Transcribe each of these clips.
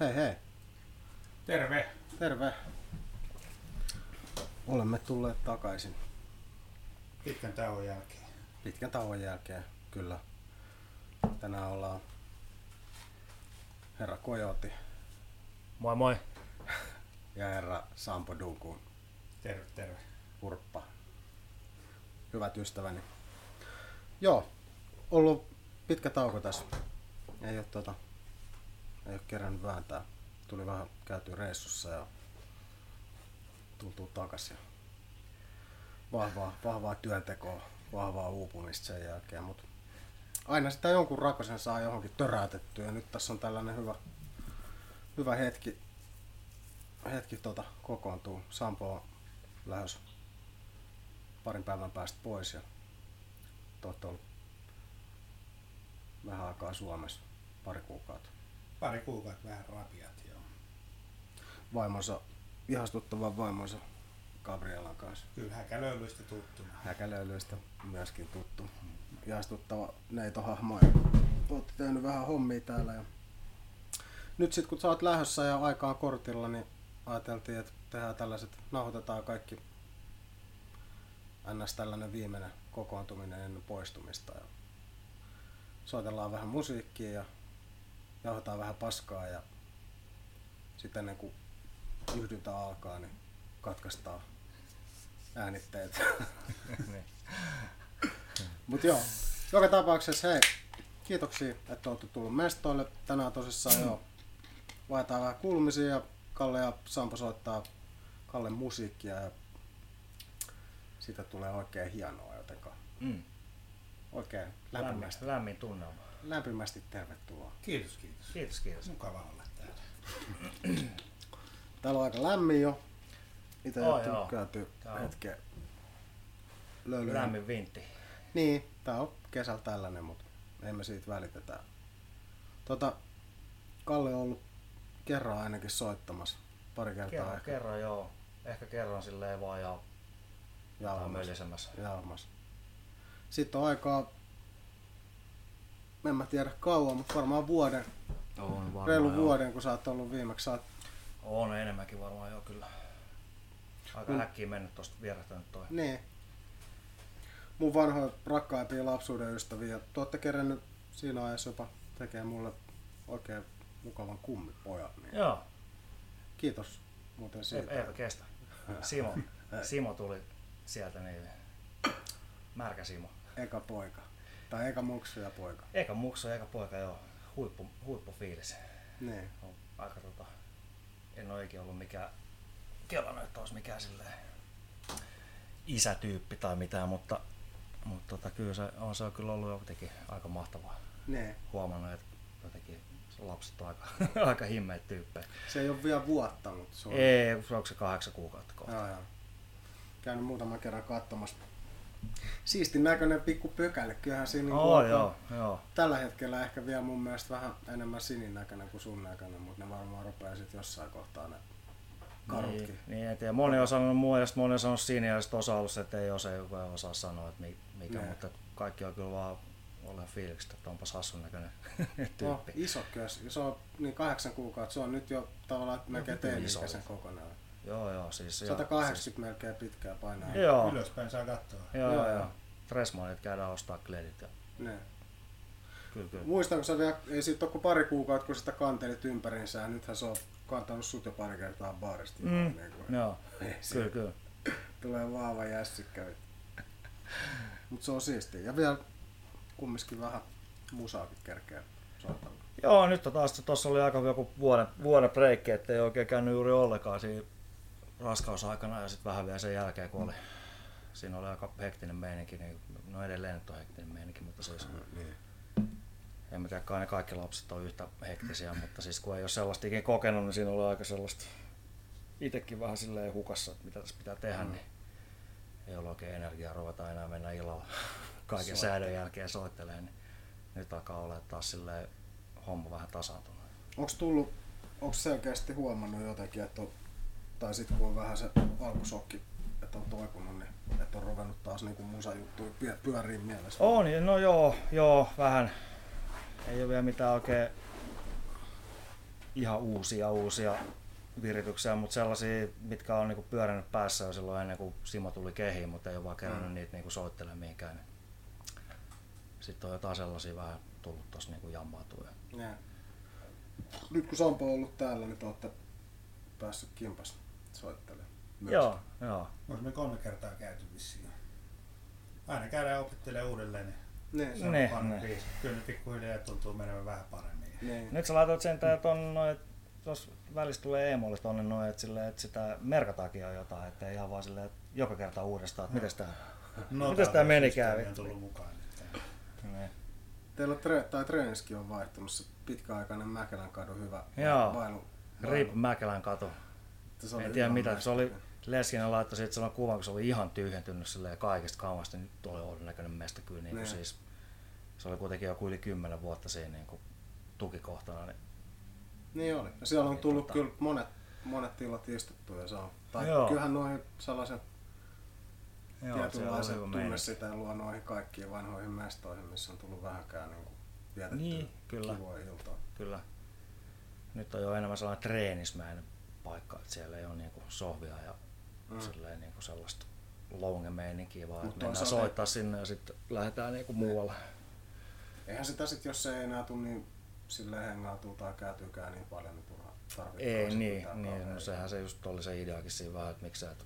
Hei hei, Terve. terve. Olemme tulleet takaisin Pitkän tauon jälkeen. pitkän tauon jälkeen, kyllä. Tänään ollaan herra Kojoti Moi moi. ja herra Sampo Dunkun Terve, terve. Urppa. Hyvät ystäväni. Joo, ollut pitkä tauko tässä. Ei ole, tota, ei ole kerännyt vääntää. Tuli vähän käyty reissussa ja tultu takas. Ja vahvaa, vahvaa työntekoa, vahvaa uupumista sen jälkeen. Mutta aina sitä jonkun rakosen saa johonkin töräytettyä ja nyt tässä on tällainen hyvä, hyvä hetki, hetki tota, kokoontuu. Sampo on lähes parin päivän päästä pois ja te olette ollut vähän aikaa Suomessa, pari kuukautta. Pari kuukautta vähän rapiat, joo. Vaimonsa, ihastuttavan vaimonsa Gabrielan kanssa. Kyllä häkälöilyistä tuttuna. Häkälöilyistä myöskin tuttu. Ihastuttava neitohahmo olette tehnyt vähän hommia täällä. Ja... Nyt sitten kun sä oot lähdössä ja aikaa kortilla, niin ajateltiin, että tehdään tällaiset, nauhoitetaan kaikki ns. tällainen viimeinen kokoontuminen ennen poistumista. Ja soitellaan vähän musiikkia ja jauhetaan vähän paskaa ja sitten ennen kuin yhdyntä alkaa, niin katkaistaan äänitteet. Niin. Mutta joo, joka tapauksessa hei, kiitoksia, että olette tullut mestoille. Tänään tosissaan joo, vaihdetaan vähän kulmisia ja Kalle ja Sampo soittaa Kallen musiikkia ja siitä tulee oikein hienoa, jotenka Mm. oikein Lämmin, lämmin tunnelma. Lämpimästi tervetuloa. Kiitos, kiitos. Kiitos, kiitos. Mukava olla täällä. Täällä on aika lämmin jo. Itse oh, joo. käyty Tää on hetken löylyä. Lämmin vintti. Niin, tää on kesällä tällainen, mutta emme siitä välitetä. Tota, Kalle on ollut kerran ainakin soittamassa. Pari kertaa Kerran, ehkä kerran joo. Ehkä kerran silleen vaan ja mölisemässä. jauhamassa. Sitten on aikaa, en mä tiedä kauan, mutta varmaan vuoden, On varmaan reilu vuoden, kun sä oot ollut viimeksi. Sä oot, On enemmänkin varmaan joo kyllä. Aika Mm. äkkiä mennyt tosta vierähtänyt toi. niin. Mun vanhoja rakkaimpia lapsuuden ystäviä. Te ootte kerennyt siinä ajassa jopa tekee mulle oikein mukavan kummipojan. Niin Joo, kiitos muuten siitä. eipä kestä. Simo, Simo tuli sieltä niin. Märkä Simo. Eka poika. Tai eka muksu ja poika. Eka muksu, eka poika joo. Huippu, huippufiilis. Niin. on aika tota, en ole ikinä ollut mikään kelannut, että olisi mikään silleen isätyyppi tai mitään, mutta, mutta tota, kyllä se on, se on kyllä ollut jotenkin aika mahtavaa. Niin. Huomannut, että jotenkin se lapset on aika, aika himmeitä tyyppejä. Se ei ole vielä vuotta, mutta se on... Ei, onko se kahdeksan kuukautta kohta? Joo, joo. Käynyt muutaman kerran katsomassa. Siistin näköinen pikku pökälle. Kyllähän siinä Oh, alkaa- joo, joo. tällä hetkellä ehkä vielä mun mielestä vähän enemmän sinin näköinen kuin sun näköinen, mutta ne varmaan rupeaa sitten jossain kohtaa ne karutkin. Niin, niin. Moni on sanonut mua ja sitten moni on sanonut siinä ja sitten osa ollut se, että ei osaa, joka ei osaa sanoa, että mi- mikä, Nee. mutta kaikki on kyllä vaan ole fiilikset, että onpas hassun näköinen tyyppi. No, iso kös. Se on niin kahdeksan kuukautta. Se on nyt jo tavallaan melkein hyvin teini-ikäisen iso. kokonaan. Joo, joo, siis... 180 melkein pitkää painaa. Siis, joo, Ylöspäin saa katsoa. joo, Joo, joo. Tressmanit käydään ostaa kledit ja Ne. kyllä, kyllä. Muistanko sä vielä, ei siitä ole kuin pari kuukautta, kun sitä kantelit ympärinsä ja nythän se on kantanut sut jo pari kertaa baarista. Mm, Niin kuin, joo, kyllä, kyllä. tulee vaava jässikkä. Mutta se on siistiä. Ja vielä kumminkin vähän musaakin kerkeä soitella. Joo, nyt on taas, tuossa oli aika joku vuoden, vuoden breikki, ettei oikein käynyt juuri ollenkaan siinä raskausaikana ja sitten vähän vielä sen jälkeen, kun oli, siinä oli aika hektinen meininki, niin no edelleen nyt on hektinen meininki, mutta siis Niin. en mä tiedä, kai ne kaikki lapset on yhtä hektisiä, mutta siis kun ei ole sellaista ikinä kokenut, niin siinä oli aika sellaista itsekin vähän silleen hukassa, että mitä tässä pitää tehdä, Mm. niin ei ole oikein energiaa ruveta enää mennä illalla kaiken Soittelemaan. säädön jälkeen soittelemaan, niin nyt alkaa olla taas silleen homma vähän tasaantunut. Onko tullut, onko selkeästi huomannut jotenkin, että on, tai sitten kun on vähän se alkusokki, että on toipunut, niin että on ruvennut taas niinku musajuttuja pyö- pyöriin mielessä? On, no joo, joo, vähän. Ei ole vielä mitään oikein ihan uusia uusia virityksiä, mutta sellaisia, mitkä on niinku pyörinyt päässä jo silloin ennen kuin Simo tuli kehiin, mutta ei ole vaan kerännyt Mm. niitä niinku soittelemaan mihinkään. Niin. Sitten on jotain sellaisia vähän tullut tossa niinku jammautua. Ja. Nyt kun Sampo on ollut täällä, niin te olette päässyt kimpas soittelemaan. myös. Joo, joo. Onko me kolme kertaa käyty vissiin? Aina käydään opettelee uudelleen, niin Niin, se on Ne, ne. Kyllä ne pikkuhiljaa tuntuu menevän vähän paremmin. niin. Nyt sä laitoit sen tää ton noin, tuossa välissä tulee emolle tonne noin, että, silleen, että sitä merkataankin jo jotain, ettei ihan vaan silleen, että joka kerta uudestaan, että No, Mites tää menikään, systeemi on tullut mukaan niin. Teillä on tre- tai treeniskin on vaihtunut se pitkäaikainen Mäkelän kadun hyvä Joo. vailu. Rip Mäkelän katu. Se oli En tiedä mitä, se oli. Leskinen laittoi siitä sellainen kuvan, kun se oli ihan tyhjentynyt silleen kaikesta kaavasta, niin nyt oli oudon näköinen mesta kyllä. Niin kuin Niin. siis, se oli kuitenkin joku yli 10 vuotta siinä niin kuin tukikohtana. Niin, Niin oli. Ja siellä on Niin tullut tota- kyllä monet, monet tilat istuttua ja se on. Tai Joo. kyllähän noihin sellaisen joo, tietynlaisen tunne sitä luo noihin kaikkiin vanhoihin mestoihin, missä on tullut vähänkään niin vietettyä Niin, kyllä. kivoja iltaa. Kyllä. Nyt on jo enemmän sellainen treenismäinen paikka, että siellä ei ole niinku sohvia ja Mm. niinku sellaista lounge-meininkiä, vaan Mut mennään soittaa sinne ja sitten lähdetään niinku muualle. Eihän sitä sit, jos se ei enää tule niin silleen hengautuu tai käytyykään niin paljon, niin turha tarvitse Ei niin, niin no sehän se just oli se ideakin siinä vähän, että miksi että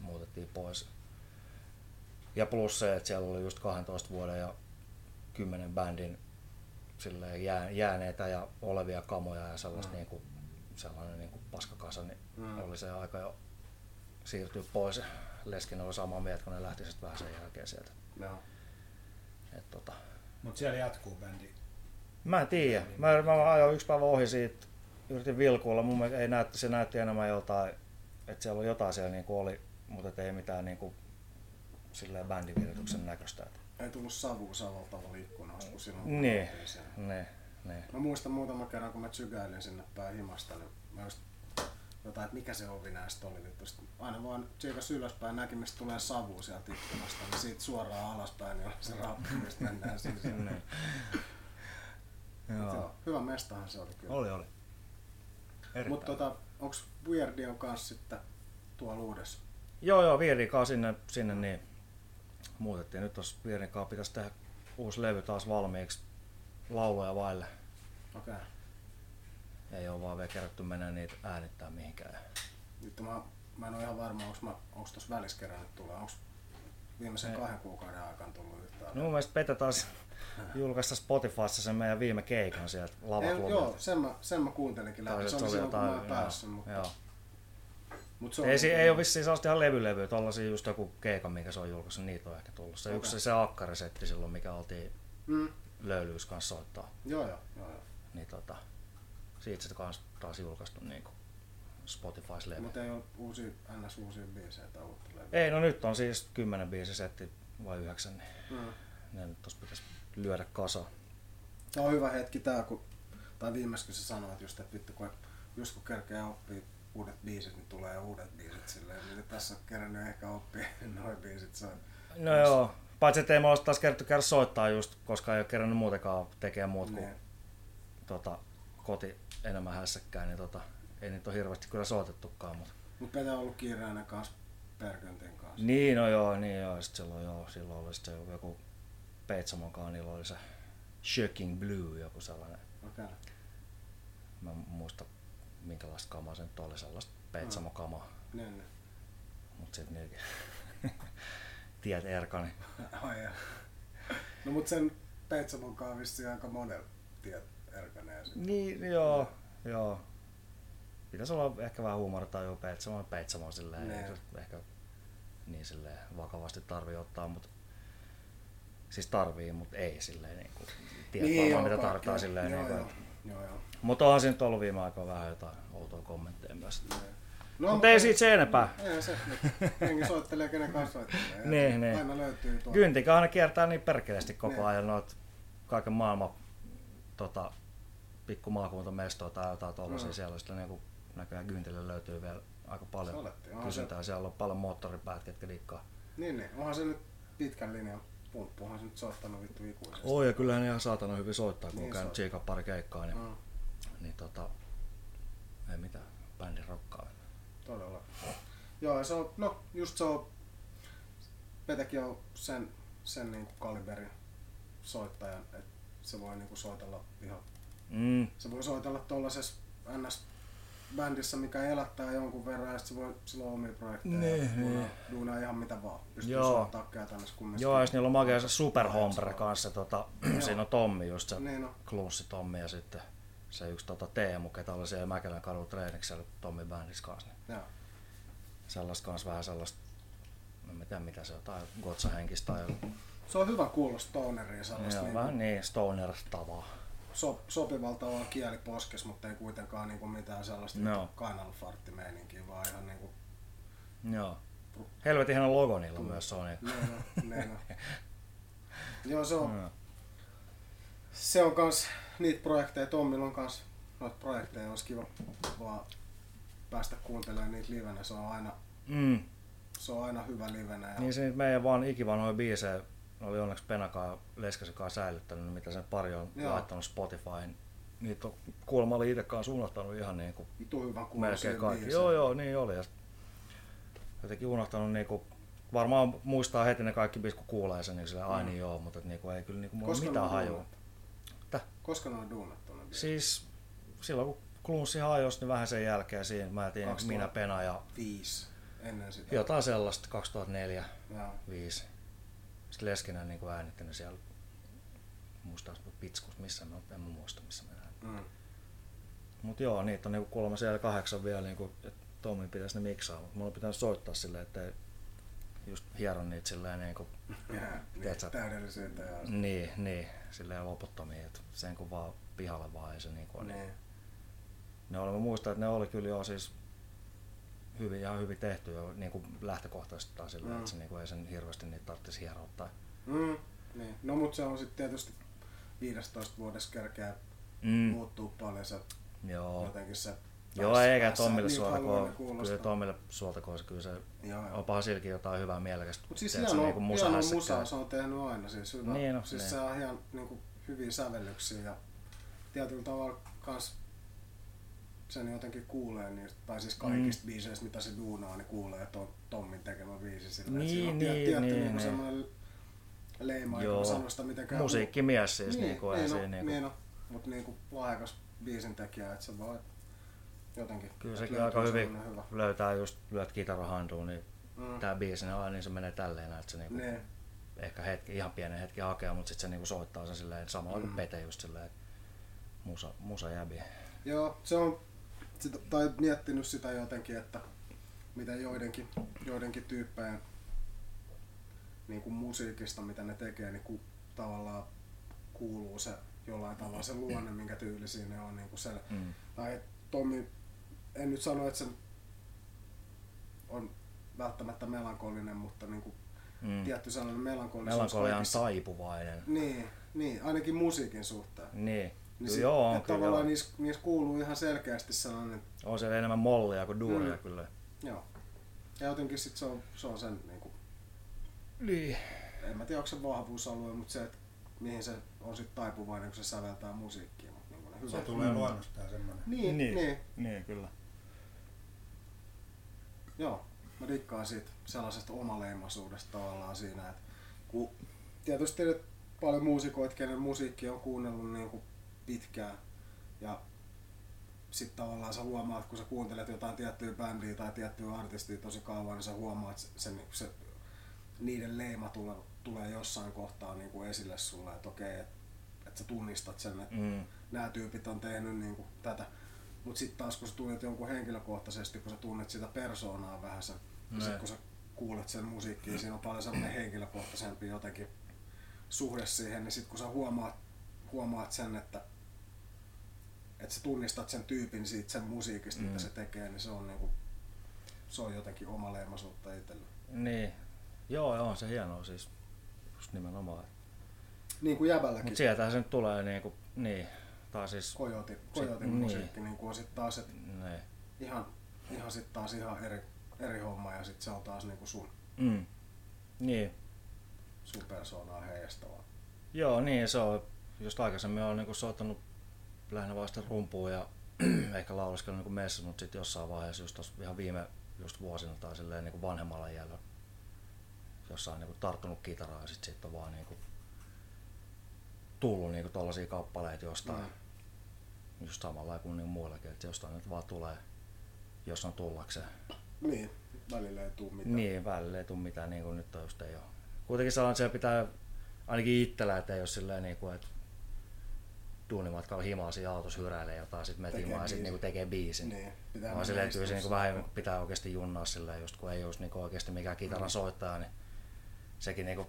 muutettiin pois. Ja plus se, että siellä oli just 12 vuoden ja 10 bändin silleen jää, jääneitä ja olevia kamoja ja sellaista Mm. mm. niinku, sellainen niinku paskakasa, niin Mm. oli se aika jo siirtyä pois. Leskinen oli samaa mieltä, kun ne lähti sitten vähän sen jälkeen sieltä. Joo. Et tota, Mutta siellä jatkuu bändi. Mä en tiedä. Mä, mä ajoin yksi päivä ohi siitä, yritin vilkuilla. Mun mielestä ei näytti, se näytti enemmän jotain, että siellä on jotain siellä niin oli, mutta et ei mitään niin kuin, silleen bändivirityksen näköistä. Et Ei tullut savua savaltavalla ikkunasta, kun silloin Niin. Ne, ne. Mä muistan muutaman kerran, kun mä tsygäilin sinne päin himasta, niin mä just jotain, että mikä se ovi näistä oli vittu. Sitten aina vaan tsiikas ylöspäin näki, mistä tulee savu sieltä ikkunasta, niin siitä suoraan alaspäin, niin se rappu, mistä mennään sisään. ne. Mut Joo. Joo, hyvä mestahan se oli kyllä. Oli, oli. Mutta tota, onks Weirdion kanssa sitten tuolla uudessa? Joo, joo, Vierikaa sinne, sinne niin muutettiin. Nyt tuossa Vierikaa pitäisi tehdä uusi levy taas valmiiksi lauluja vaille. Okei. Okay. Ei ole vaan vielä kerätty mennä niitä äänittää mihinkään. Nyt mä, mä en ole ihan varma, onks, mä, onks tossa välissä kerännyt tulee. Onks viimeisen Ei. kahden kuukauden aikana tullut yhtään? No mun mielestä Pete taas julkaista Spotifyssa sen meidän viime keikan sieltä Ei, lavaklubilta. joo, sen mä, sen mä kuuntelinkin läpi. Se oli silloin, kun mä en päässyt, mutta, joo. mutta se Ei, oli si- kyllä- ei ole vissiin sellaista ihan levylevyä, tollasia just joku keika, minkä se on julkaissut, niitä on ehkä tullut. Se Okei. yksi se akkarisetti silloin, mikä oltiin Mm, löylyys kanssa soittaa, joo, joo, joo, joo. niin tota, siitä se kans taas julkaistu niinku Spotifys levy. Mutta ei ole uusia, ns. uusia biisejä tai uutta levyä. Ei, no nyt on siis 10 biisi setti vai 9, niin Mm. ne nyt tossa pitäisi lyödä kasa. Tämä on hyvä hetki tää, kun, tai viimeis kun sä sanoit just, että vittu, kun, just kun kerkee oppii uudet biisit, niin tulee uudet biisit silleen. Niin tässä on kerännyt ehkä oppia noin biisit. On, No joo, paitsi ettei me olisi taas kerätty käydä soittaa just, koska ei ole kerännyt muutenkaan tekemään muut kuin niin. tota, koti enemmän hässäkkää, niin tota, ei niitä ole hirveästi kyllä soitettukaan. Mutta... Mut Pete on ollut kiireinen kanssa Perköntin kanssa. Niin, no joo, niin joo. Sitten silloin, joo, silloin oli sitten joku Peitsamon kanssa, niillä oli se Shocking Blue, joku sellainen. Okei. Mä en muista minkälaista kamaa se nyt oli, sellaista Peitsamo kamaa. Niin, niin. Mut sit niilläkin tiet erkani. Jaa. No mut sen Peitsamon kanssa vissiin aika monen tiet erkanee sit. Niin, joo, joo. Pitäisi olla ehkä vähän huumoritaju Peitsamo ja Peitsamo silleen, Niin. ei ehkä niin silleen vakavasti tarvii ottaa, mutta siis tarvii, mutta ei silleen niin kuin, tiedät niin, varmaan mitä tarvitaan silleen. Joo, niin kuin, joo. Joo, joo. Mutta onhan siinä nyt ollut viime aikoina vähän jotain outoa kommentteja myös. Niin. No, mutta ei siitä se enempää. Ei se, jengi soittelee kenen kanssa soittelee. Niin, niin. Aina löytyy tuo. Kyntikä aina kiertää niin perkeleesti koko Niin. ajan noit kaiken maailman tota, pikku maakuntamestoa tai jotain tuollaisia. Mm. Siellä sitten niin näköjään Kyntille löytyy vielä aika paljon Soletti, kysyntää. Siellä on paljon moottoripäät, ketkä dikkaa. Niin, niin. Onhan se nyt pitkän linjan pumppuhan se nyt soittanut vittu ikuisesti. Oi ja kyllähän ihan saatana hyvin soittaa, kun Niin on käynyt tsiikaa pari keikkaa. Niin, Mm. niin tota, ei mitään, bändin rokkaaminen. Todella. Joo, ja se on, no just se on, Petekin on sen, sen niin kuin kaliberin soittajan, että se voi niin kuin soitella ihan, Mm, se voi soitella tuollaisessa NS bändissä, mikä elättää jonkun verran ja sit se voi silloin omia projekteja Niin, ja duunaa, niin. duunaa ihan mitä vaan. Pystyy Joo. käytännössä kumminkin. joo, sit niillä on makea se superhombre kanssa, tota, siinä on Tommi just se Niin no, Klunssi Tommi ja sitten se yksi tota Teemu, ketä oli siellä Mäkelän kadun treeniksellä Tommi bändissä kanssa. Niin joo. sellaista kanssa vähän sellaista, en mä tiedä mitä se on, tai gotsahenkistä tai Se on hyvä kuulla stoneria sellaista joo, niin vähän niin stoner-tavaa. So, sopivalla tavalla kieli poskes, mutta ei kuitenkaan niinku mitään sellaista no. kainalofarttimeininkiä, vaan ihan niinku Joo. Helvetin hieno logo niillä myös se on. Niin. Niin on, niin on. Joo, se on, Joo. se on kans niitä projekteja, Tommilla on kans noita projekteja, olisi kiva vaan päästä kuuntelemaan niitä livenä, se on aina, Mm. se on aina hyvä livenä. Ja, Niin se meidän vaan ikivanhoja biisejä oli onneksi Penakaa Leskasikaa säilyttänyt, mitä sen pari on Joo. laittanut Spotifyin. Niitä on, kuulemma oli itsekaan suunnattanut ihan niin kuin hyvä melkein kaikki. Joo, joo, niin oli. Ja jotenkin unohtanut niin kuin, varmaan muistaa heti ne kaikki biisit, kun kuulee sen, niin sillä aini mm. Niin joo, mutta niin kuin, ei kyllä niin kuin, Koska mitään hajua. Koska ne on duunattu? Siis silloin kun Klunssi hajosi, niin vähän sen jälkeen siinä, mä tiedän, minä Pena ja... Viisi ennen sitä. Jotain sellaista, 2004, 2005. Sitten Leskinen niin äänitti ne siellä muistaakseni Pitskus, missä me, en mä muista missä me näin. Mm. Mut joo, niitä on niinku kuulemma siellä kahdeksan vielä, niinku, että Tommin pitäisi ne miksaa, mutta mulla pitäisi soittaa silleen, että just hieron niitä silleen niinku, niin, Tiedätkö? täydellisyyttä ja niin, niin, silleen loputtomiin, että sen kun vaan pihalle vaan ei se niinku on. niin. Ne oli, mä muistan, että ne oli kyllä jo siis hyvin, ihan hyvin tehty jo niin kuin lähtökohtaisesti tai silleen, Mm. että se niin ei sen hirveästi niitä tarvitsisi hieroa tai Mm, niin. No mut se on sitten tietysti 15 vuodessa kerkeä mm. muuttuu paljon se Joo. jotenkin se Joo, päässä- eikä Tommille niin suoltakoon, kyllä. Tommille suoltakoon, se kyllä se Joo, joo. onpahan silläkin jotain hyvää mielekästä. Mut siis hieno, hieno musahässäkkää. musaa se on tehnyt aina, siis hyvä. Niin on, siis niin. se on ihan niinku, hyviä sävellyksiä ja tietyllä tavalla kans sen jotenkin kuulee niistä, tai siis kaikista mm. biiseistä mitä se duunaa, niin kuulee, että on Tommin tekemä biisi sillä. Niin, siinä on niin, tiet- tietty niin, niinku niin. semmoinen leima, eikä Joo. mä sano sitä mitenkään. Musiikkimies siis, niin, niinku, ei niin, no, niinku, niin on, mut niinku lahjakas biisin tekijä, että se vaan jotenkin. kyllä sekin aika hyvin Hyvä. löytää just, lyöt kitarahanduun, niin Mm. tää biisi, niin, niin se menee tälleen, että se niinku, Niin. ehkä hetki, ihan pienen hetki hakee, mutta sitten se niinku soittaa sen silleen samalla kuin Mm. Pete just silleen, että musa, musa jäbi. Joo, se on, sitä, tai miettinyt sitä jotenkin, että mitä joidenkin, joidenkin tyyppejä niin kuin musiikista, mitä ne tekee, niin ku, tavallaan kuuluu se jollain tavalla se luonne, minkä tyylisiä ne on. Niin kuin Mm. tai Tommi, en nyt sano, että se on välttämättä melankolinen, mutta niin kuin Mm. tietty sellainen melankolisuus. Melankolia on taipuvainen. Niin, niin, ainakin musiikin suhteen. Niin. Niin sit- joo, on että kyllä. tavallaan Joo. niissä, niissä kuuluu ihan selkeästi sellainen On siellä enemmän mollia kuin duuria Mm. kyllä. Joo. Ja jotenkin sit se on, se on sen, niin kuin, Niin. en mä tiedä onko se vahvuusalue, mutta se, että mihin se on sit taipuvainen, kun se säveltää musiikkia. Mut niin kuin ne Se hyvät. tulee Mm. luonnostaan semmoinen. Niin, niin. niin. Niin, kyllä. Joo, mä dikkaan siitä sellaisesta omaleimaisuudesta tavallaan siinä, että kun tietysti paljon muusikoita, kenen musiikki on kuunnellut niin kuin pitkään ja sitten tavallaan sä huomaat, kun sä kuuntelet jotain tiettyä bändiä tai tiettyä artistia tosi kauan, niin sä huomaat, että se, se, se niiden leima tulee, tulee jossain kohtaa niin kuin esille sulle, että okei, että et sä tunnistat sen, että Mm. nämä tyypit on tehnyt niin kuin tätä. Mutta sitten taas kun sä tunnet jonkun henkilökohtaisesti, kun sä tunnet sitä persoonaa vähän sen, Ne. sitten kun sä kuulet sen musiikkiin, siinä on paljon semmoinen henkilökohtaisempi jotenkin suhde siihen, niin sitten kun sä huomaat, huomaat sen, että että sä tunnistat sen tyypin siitä sen musiikista, mm. Mitä se tekee, niin se on niinku, se on jotenkin omaleimaisuutta itsellä. Niin. Joo, joo, on se hienoa siis. Just nimenomaan. Niin kuin jäbälläkin. Mutta sieltähän se nyt tulee niinku, niin. Tai siis, Kojotin, kojotin niin. musiikki niin kuin on sitten taas, että ne. ihan, ihan sit taas ihan eri, eri homma ja sitten se on taas niinku sun, Mm. Niin. sun persoonaa heijastavaa. Joo, niin se on. Just aikaisemmin olen niinku soittanut lähinnä vasta rumpua ja ehkä lauluskellut niin messa, mutta sitten jossain vaiheessa just ihan viime just vuosina tai silleen niin kuin vanhemmalla iällä jossain niin kuin tarttunut kitaraa ja sitten sit on vaan niin kuin tullut niin kuin tollasia kappaleita jostain. Mm. Just samalla kuin niin muillakin, että jostain nyt vaan tulee, jos on tullakseen. Niin, välillä ei tuu mitään. Niin, välillä ei tule mitään, niin kuin nyt on just ei ole. Kuitenkin sellainen, että se pitää ainakin itsellä, että ei ole silleen niin kuin, että duunimatkalla himaa siinä autossa hyräilee jotain, sit metin Tekee vaan ja sit biisin. niinku tekee biisin. Niin, pitää Vaan silleen, että kyllä se niinku vähän pitää oikeasti junnaa silleen, just kun ei olisi niinku oikeasti mikään kitaran soittaja, niin sekin niinku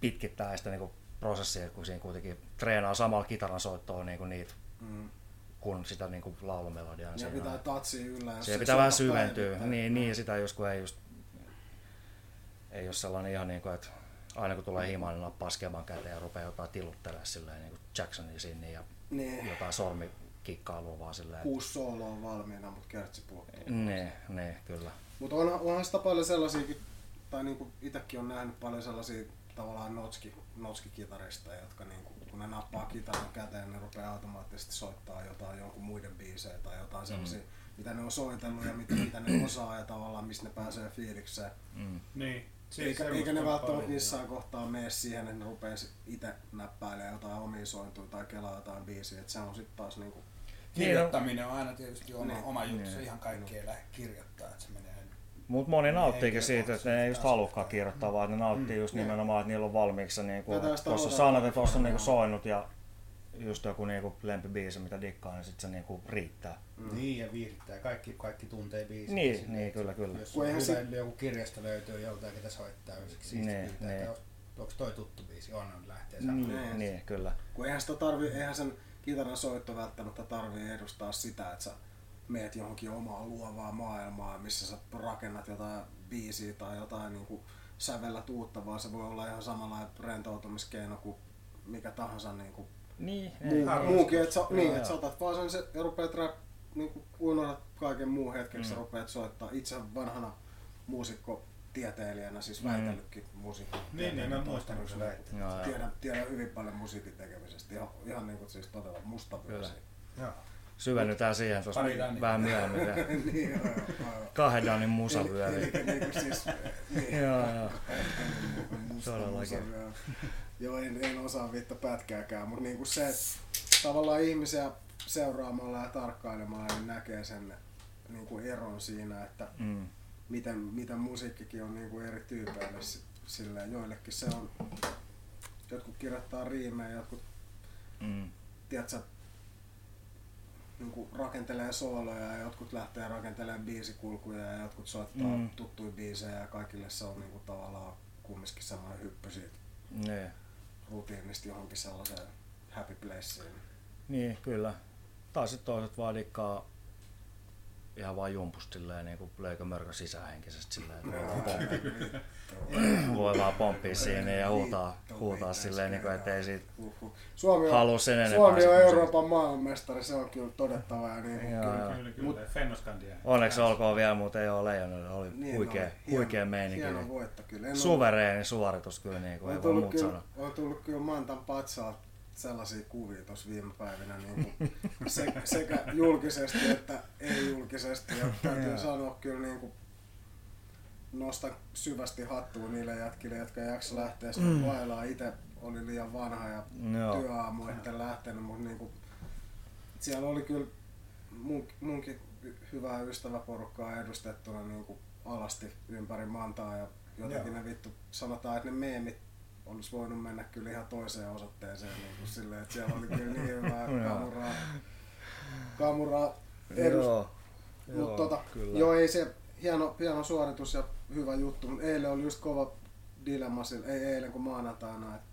pitkittää sitä niinku prosessia, kun siinä kuitenkin treenaa samalla kitaran soittoa niinku niitä, Mm. kun sitä niinku laulumelodiaa. niin Ja siinä pitää tatsia yllä. jos se pitää vähän syventyä. Niin, niin, sitä kun ei just ei ole sellainen ihan niin kuin, että aina kun tulee himaan, niin nappaa skeman käteen ja rupeaa jotain tiluttelemaan silleen niin kuin Jacksonin sinne ja Niin, jotain sormikikkailua vaan silleen. kuusi sooloa on valmiina, mutta kertsi puuttuu. Ne, ne, kyllä. Mutta onhan, onhan sitä paljon sellaisiakin, tai niinku itsekin on nähnyt paljon sellaisia tavallaan notski, notskikitaristeja, jotka niinku, kun ne nappaa kitaran käteen, ne rupeaa automaattisesti soittaa jotain jonkun muiden biisejä tai jotain sellaisia, mitä ne on soitellut ja mitä, mitä ne osaa ja tavallaan missä ne pääsee fiilikseen. Mm. Niin. Eikä, semmoista eikä ne välttämättä missään kohtaa mene siihen, että ne rupeaa itse näppäilemään jotain omia sointuja tai kelaa jotain biisiä. Et se on sitten taas niinku, Kirjoittaminen on aina tietysti oma, Niin. oma juttu, Niin. ihan kaikki ei lähde kirjoittaa, että se menee Mutta moni nauttiikin siitä, että ne ei just halukkaan kirjoittaa, vaan että ne nauttii just Mm. nimenomaan, että niillä on valmiiksi niin kuin, tuossa sanat, että tuossa on niin soinut ja just joku niin lempibiisi, mitä dikkaa, niin sitten se niin kuin riittää. mm. Niin ja viihdyttää. Kaikki, kaikki tuntee biisin. Niin, Silleen, niin, kyllä, kyllä. Jos Kun on eihän hyvä, se- joku kirjasta löytyy joltain, ketä soittaa, niin siisti Niin, niin. että onks- onks toi tuttu biisi, on, on lähtee samaan. Niin, Niin. niin, kyllä. Kun eihän sitä tarvi, eihän sen kitaran soitto välttämättä tarvii edustaa sitä, että sä meet johonkin omaan luovaan maailmaan, missä sä rakennat jotain biisiä tai jotain niin kuin sävellät uutta, vaan se voi olla ihan samanlainen rentoutumiskeino kuin mikä tahansa niin kuin Niin, muu, ei, harrastus. muukin, että sä, Joo, niin, joo. et sä otat vaan sen se, ja rupeat rap, niin kuin unohdat kaiken muun hetkeksi, Mm. mm. rupeat soittaa itse vanhana muusikko tieteilijänä, siis Mm. väitellytkin musiikki. Niin, niin, mä muistan, kun sä väitit. Tiedän, tiedän hyvin paljon musiikin tekemisestä, ihan, ihan niin kuin siis todella musta Kyllä. vyösi. Joo. Syvennytään siihen tuossa vähän myöhemmin niin, joo, joo, joo. Kahden Danin musavyöri. Eli, eli niin kuin siis, niin, Joo, joo. Todellakin. Joo, en, en osaa vittu pätkääkään, mutta niin kuin se, että tavallaan ihmisiä seuraamalla ja tarkkailemalla niin näkee sen niin kuin eron siinä, että Mm. miten, miten musiikkikin on niin kuin eri tyypeille si- silleen, joillekin se on, jotkut kirjoittaa riimejä, jotkut Mm. tiedätkö, niin rakentelee sooloja ja jotkut lähtee rakentelemaan biisikulkuja ja jotkut soittaa Mm. tuttuja biisejä ja kaikille se on niin kuin tavallaan kumminkin semmoinen hyppy siitä Niin. rutiinista johonkin sellaiseen happy placeen. Niin, kyllä. Sitten toiset vaan dikkaa ihan vaan jumpusta silleen niinku löykö mörkö sisähenkisesti silleen, että voi vaan pomppia, voi vaan pomppia siinä ja huutaa, huutaa silleen niinku, ettei siitä. Suomi on, halua sen enempää. Suomi on. Euroopan maailmanmestari, se on kyllä todettava. Ja niin, Joo, kyllä. Kyllä, kyllä. Fennoskandia. Onneksi olkoon vielä, mutta ei ole Leijonille, oli Niin, huikea. Hieno- huikea meininki. Hieno Niin. voitto kyllä. En Suvereeni suoritus kyllä, niin kuin, on ei voi tullut, muut kyllä, sanoa. on tullut kyllä Mantan patsaa sellaisia kuvia tuossa viime päivinä niin kuin se, sekä julkisesti että ei-julkisesti. Ja täytyy sanoa kyllä niin kuin, nostan syvästi hattua niille jätkille, jotka jaksa lähteä sinne mm. vaellaan. Itse oli liian vanha ja Joo. työaamu etten lähtenyt, mutta niin kuin, siellä oli kyllä mun, munkin hyvää ystäväporukkaa edustettuna niin kuin alasti ympäri Mantaa ja jotenkin Joo. ne vittu sanotaan, että ne meemit olisi voinut mennä kyllä ihan toiseen osoitteeseen niin kuin silleen, että siellä oli kyllä niin hyvää Joo. kamuraa, kamuraa edus, Joo, mutta tota, kyllä. joo ei se hieno, hieno suoritus ja hyvä juttu, mutta eilen oli just kova dilemma, sillä- ei eilen kun maanantaina, että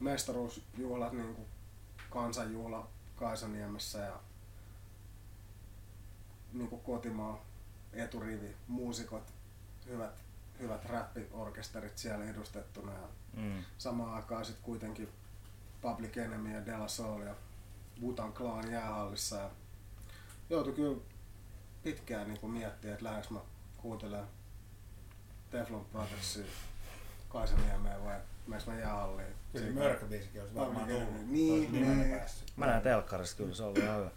mestaruusjuhlat niin kuin kansanjuhla Kaisaniemessä ja niin kuin kotimaa eturivi, muusikot, hyvät, hyvät räppiorkesterit siellä edustettuna ja Mm. samaan aikaan sitten kuitenkin Public Enemy ja De La Soul ja Butan Clan jäähallissa ja joutui kyllä pitkään niin miettimään, että lähdekö mä kuuntelemaan Teflon Brothersia Kaisaniemeen vai meneekö mä jäähalliin. Kyllä mörköbiisikin olisi varmaan tullut. Niin, niin. Mä näen telkkarista kyllä, se oli ihan hyvä.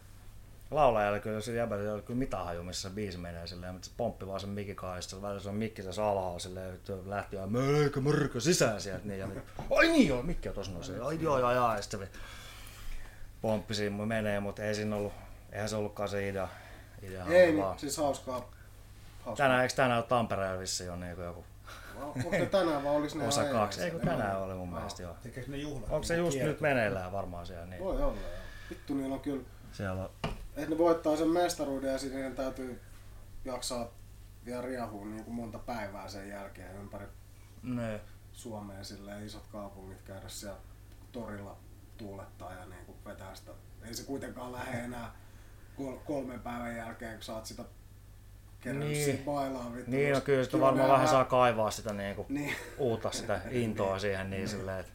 Laulajalla kyllä sillä jäbällä ei ole kyllä mitään haju, missä se biisi menee silleen, mutta se pomppi vaan sen mikin kahdesta, välillä se on mikki tässä alhaalla silleen, että lähti ja meikä mörkö sisään sieltä, niin ja niin, ai niin joo, mikki on tossa noin, ai joo joo joo, ja sitten se pomppi siinä menee, mutta ei siinä ollut, eihän se ollutkaan se idea. idea Ei, vaan. niin, siis hauskaa. hauskaa. Tänään, eikö tänään ole Tampereella vissiin on niin joku Onko tänään vai olis ne osa kaksi? Ei eilen? kun tänään oli mun mielestä joo. Tekeekö ne juhlat? Onko se just nyt meneillään varmaan siellä? Niin. Voi olla joo. Vittu niillä on kyllä, Siellä on, että ne voittaa sen mestaruuden ja sitten niiden täytyy jaksaa vielä riahua niin kuin monta päivää sen jälkeen ympäri ne, Suomea silleen isot kaupungit käydä siellä torilla tuulettaa ja niin kuin vetää sitä. Ei se kuitenkaan lähde enää kol- kolmen päivän jälkeen, kun saat sitä kerännyt Niin. niin. bailaa vittu. niin no kyllä sitä varmaan vähän saa kaivaa sitä niinku Niin, uutta sitä intoa siihen niin silleen, että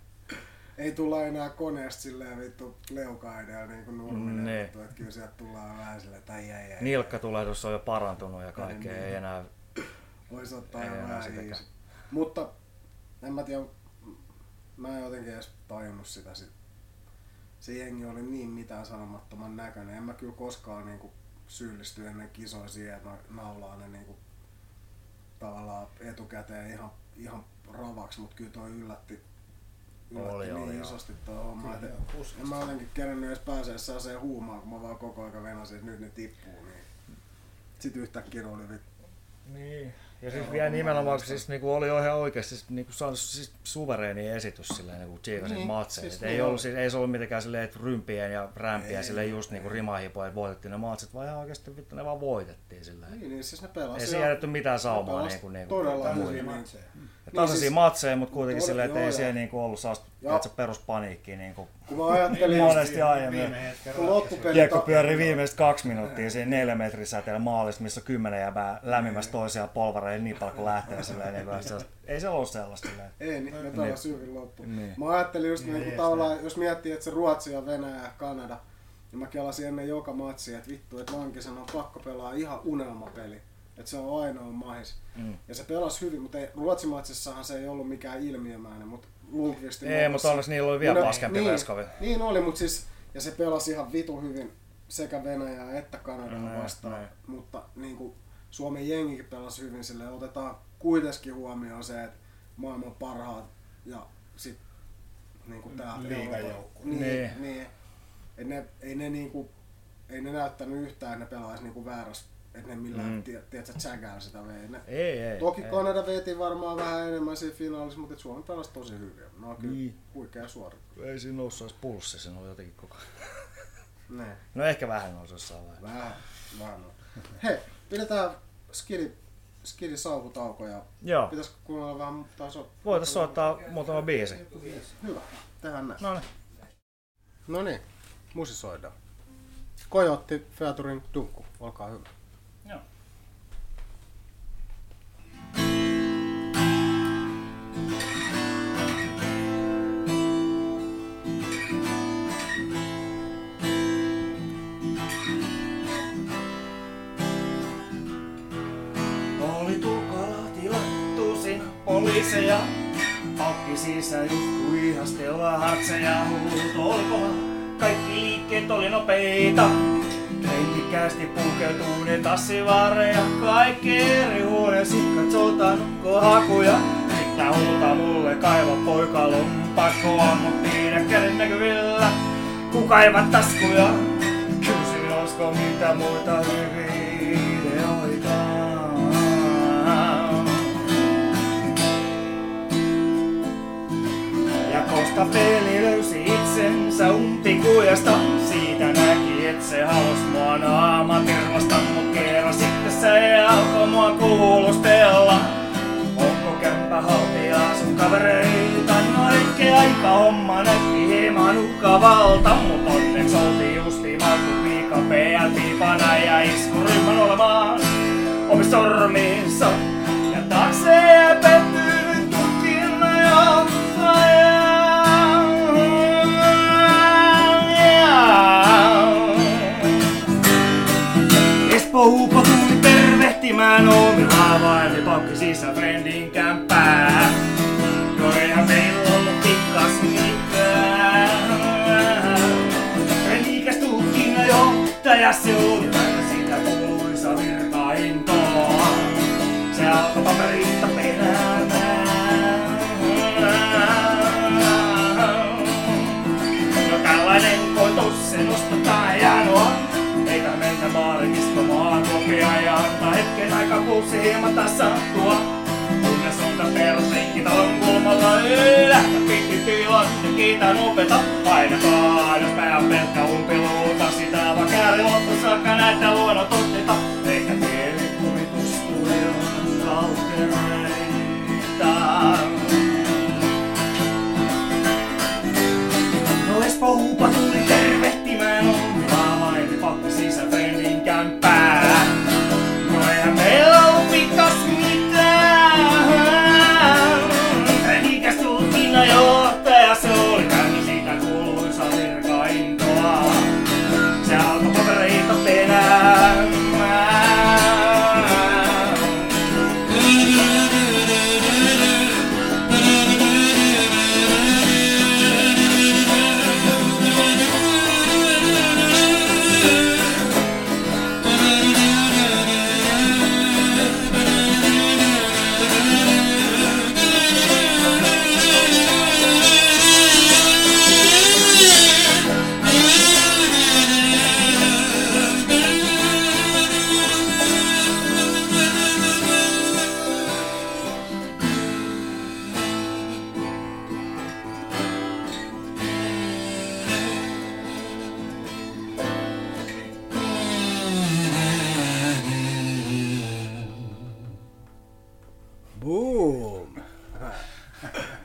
ei tulla enää koneesta silleen vittu leuka edellä niin kuin nurminen. Vittu, että kyllä sieltä tullaan vähän silleen, että ai ai ai. nilkkatulehdus on jo parantunut ja kaikkea, Niin. ei enää Voisi ottaa enää vähän easy. Mutta en mä tiedä, mä en jotenkin edes tajunnut sitä sit. Se jengi oli niin mitään sanomattoman näköinen. En mä kyllä koskaan niinku syyllisty ennen kisoja siihen, että naulaa ne niinku tavallaan etukäteen ihan, ihan ravaksi, mutta kyllä toi yllätti, Oli, niin oli, joo. isosti toi homma. Kyllä, että joo, puskista. En mä jotenkin kerännyt edes pääsee sellaiseen huumaan, kun mä vaan koko ajan venasin, että nyt ne tippuu. Niin. Sitten yhtäkkiä oli vittu Niin. Ja siis vielä nimenomaan, kun siis niinku oli jo ihan oikeasti siis niinku saanut siis suvereeni esitys silleen niinku Chiikasin Niin, matseihin. siis Siis ei, niin ollut, siis, ei se ollut mitenkään silleen, että rympien ja rämpien Ei, silleen just niinku rimahipoja, että voitettiin ne matsit, vaan ihan oikeasti vittu ne vaan voitettiin silleen. Niin, niin siis ne pelasi. Ei se jätetty mitään saumaa niinku, niinku todella Tämmöisiä hyvin. Niin, matseja. Ja tasaisia siis- matseja, mutta kuitenkin Todella- silleen, että joo, ei siellä niinku ollut se peruspaniikki niinku. kun mä ajattelin, Monesti aiemmin. Kun loppupeli... Kiekko pyöri viimeiset kaksi minuuttia siinä neljä metrin säteellä maalista, missä on kymmenen jäbää lämmimässä toisiaan polvareilla niin paljon kuin lähtee silleen. Niin kuin, se, ei se ollut sellaista. Silleen. Ei, niin ne pelasi hyvin loppu. Niin. Mä ajattelin just Niin, niin, niin, tavallaan, jos miettii, että se Ruotsi ja Venäjä ja Kanada, niin mä kelasin ennen joka matsia, että vittu, että Lankisen on pakko pelaa ihan unelmapeli. Että se on ainoa mahis. Mm. Ja se pelasi hyvin, mutta ei, Ruotsin matsissahan se ei ollut mikään ilmiömäinen, mutta Lundqvistin Ei, mutta onneksi niillä oli vielä No, paskempi niin, veskavi. Niin oli, mutta siis, ja se pelasi ihan vitu hyvin sekä Venäjää että Kanadaa Näin, vastaan. näin. Mutta niin kuin, Suomen jengikin pelasi hyvin, sille otetaan kuitenkin huomioon se, että maailman parhaat ja sit niin kuin tää joukkue. Niin, Niin. niin. niin. Et ne, ei ne niinku, ei ne näyttänyt yhtään, että ne pelaisi niinku väärässä, että ne millään, Mm. tie, tiedätkö, tsägää sitä vei. Ne, Ei, ei. Toki ei. Kanada veti varmaan vähän enemmän siinä finaalissa, mutta Suomi pelasi tosi hyvin. Ne on kyllä Niin. niin. huikea suoritus. Ei siinä noussut edes pulssi, siinä oli jotenkin koko ajan. Ne. No ehkä vähän nousi jossain vaiheessa. Vähän, vähän on. Hei, pidetään skidi, skidi saukutauko ja Joo, pitäisikö kuunnella vähän taso? voitais soittaa muutama biisi. Hyvä, tehdään näin. No niin. No niin, musi soidaan. Kojotti Featurin Dunkku, olkaa hyvä. Poliiseja. Paukki sisään just kuin ihastella hatseja huutolkoa. Kaikki liikkeet oli nopeita. Trendikkäästi pukeutuneet tassivaareja. Kaikki eri huoneisiin katsotaan nukkohakuja. Sitten huutaa mulle kaiva poika lompakkoa. Mut käden näkyvillä kun kaivat taskuja. Kysyin olisiko mitä muita hyviä se halus mua naamatirvasta, mut kerran sitten se alkoi mua kuulustella. Onko kämpä haltia sun kavereita? No ehkä aika homma näytti hieman uhkavalta, mut onneksi oltiin justi Markku Viika PL-piipana ja iskuryhmän olemaan omissa sormissa. Pakki sisä friendin kämppää. Eihän meillä ollut pikkas mitään. Frenikäs tutkinna jo ja se oli kokea ja antaa hetken aika pulssi hieman tasaantua. Kunnes on perusleikki talon kulmalla yllä. Tilan ja kiitän opeta. Painakaa, jos pää on pelkkä umpiluuta. Sitä vaan kääri loppuun saakka näitä luonnototteita. Eikä tiedä kuvitus tulevan kaltereita. No Espo Huupa tuli tervehtimään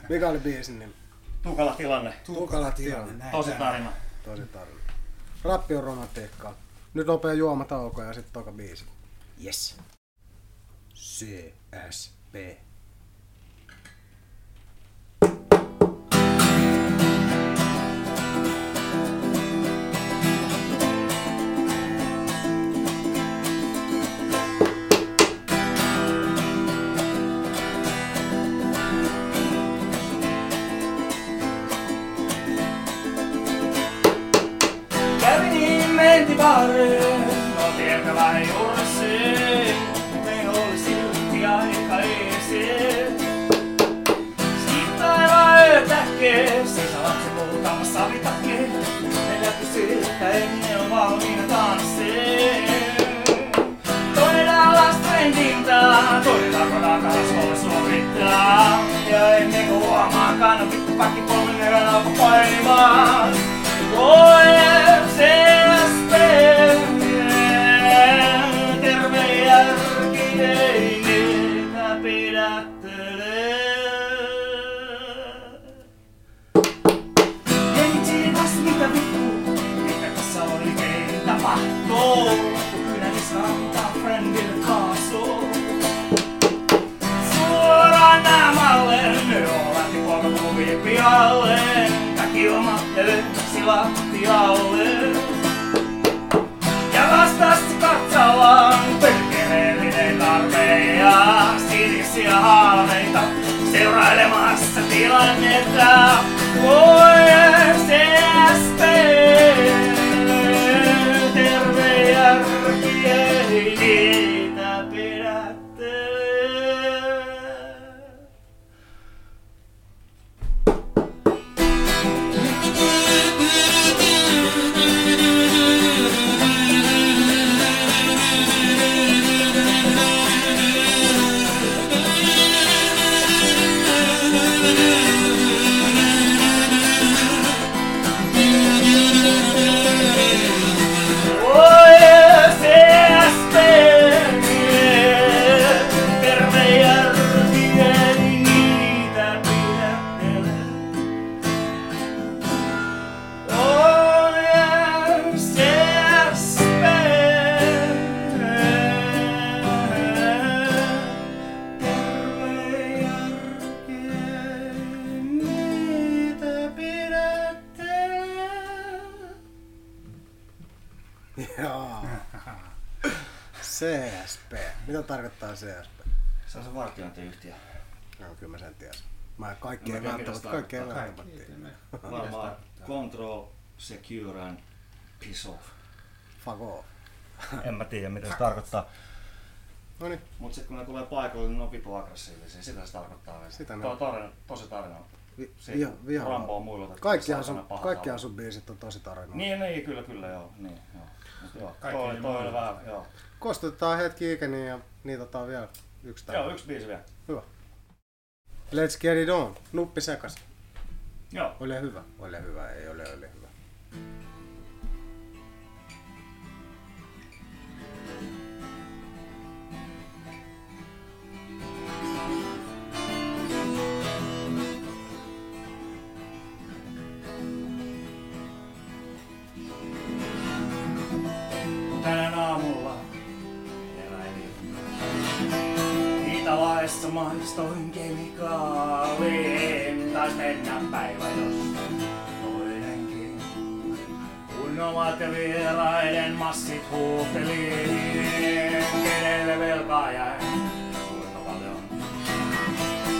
Mikä oli biisin nimi? Tukala tilanne. Tukala tilanne. Näin Tosi tarina. Tosi tarina. Rappi on romantiikkaa. Nyt nopea juomatauko ja sitten toka biisi. Yes. CSP. Suorittaa. Ja kuin huomaakaan, on vittu pakki polven alkoi painimaan. Voi CSP, pihalle. Kaikki omattele, lattialle. Ja vastasi katsallaan perkeleellinen tarve ja sinisiä haaveita seurailemassa tilannetta. Voi CSP, tarkoittaa CSP? Se on se vartiointiyhtiö. No, kyllä mä sen tiesin. Mä kaikki No, ei välttämättä, kaikki ei välttämättä. Varmaan control, secure and piss off. Fuck off. En mä tiedä mitä se tarkoittaa. No niin, Mut sit kun ne tulee paikalle, niin ne on vitu aggressiivisia. Sitä se tarkoittaa vielä. Sitä ne Tuo on. tarina, tosi tarina. vi- Siitä viha, viha. Rambo on muilutettu. Kaikkihan sun, kaikkihan sun biisit on tosi tarinoita. Niin, niin, kyllä, kyllä, joo. Niin, joo. Mut joo, Kaikki toi, toi oli vähän, joo. Kostutetaan hetki ikäni ja niitä otetaan vielä yksi täällä. Joo, yksi biisi vielä. Hyvä. Let's get it on. Nuppi sekas. Joo. Ole hyvä. Ole hyvä, ei ole, ole hyvä. Italaissa maistoin kemikaaliin. Taas mennä päivä, jos toinenkin. Kun omat ja vieraiden massit huuteliin. Kenelle velkaa jäi? Kuinka paljon?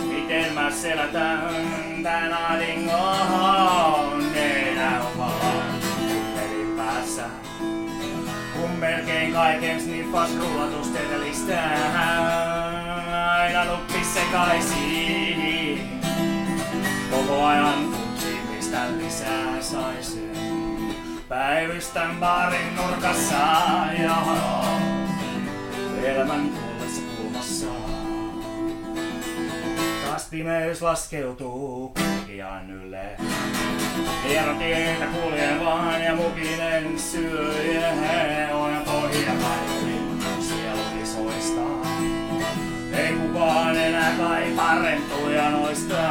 Miten mä selätän tän ahdingon? Nenä on valaa pelin päässä. Kun melkein kaiken sniffas rullatustetelistä Aina nuppi sekaisi Koko ajan tutsi mistä lisää saisi. Päivystän baarin nurkassa ja Elämän tullessa kulmassa. Taas pimeys laskeutuu kaikkiaan ylle. Hieno tietä kuljen vaan ja mukinen syö on pohja kaikki sieluni soistaa. Ei kukaan enää kaipaa rentuja noista.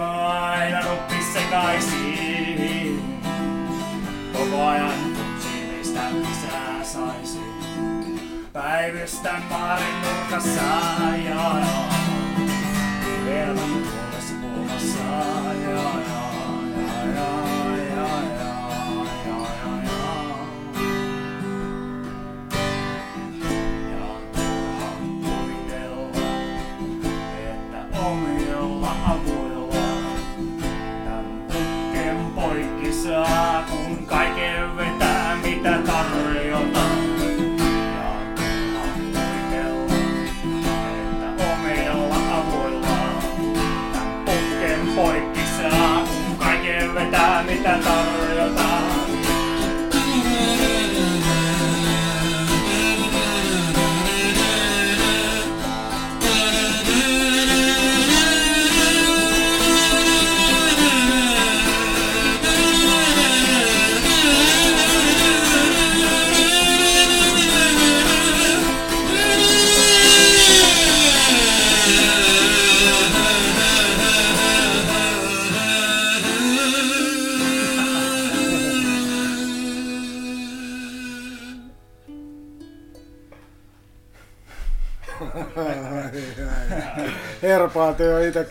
Aina nuppi sekaisi. Koko ajan tutsi mistä lisää saisi. Päivystän baarin nurkassa ja Elämän tuolessa kulmassa ja ja ja ja ja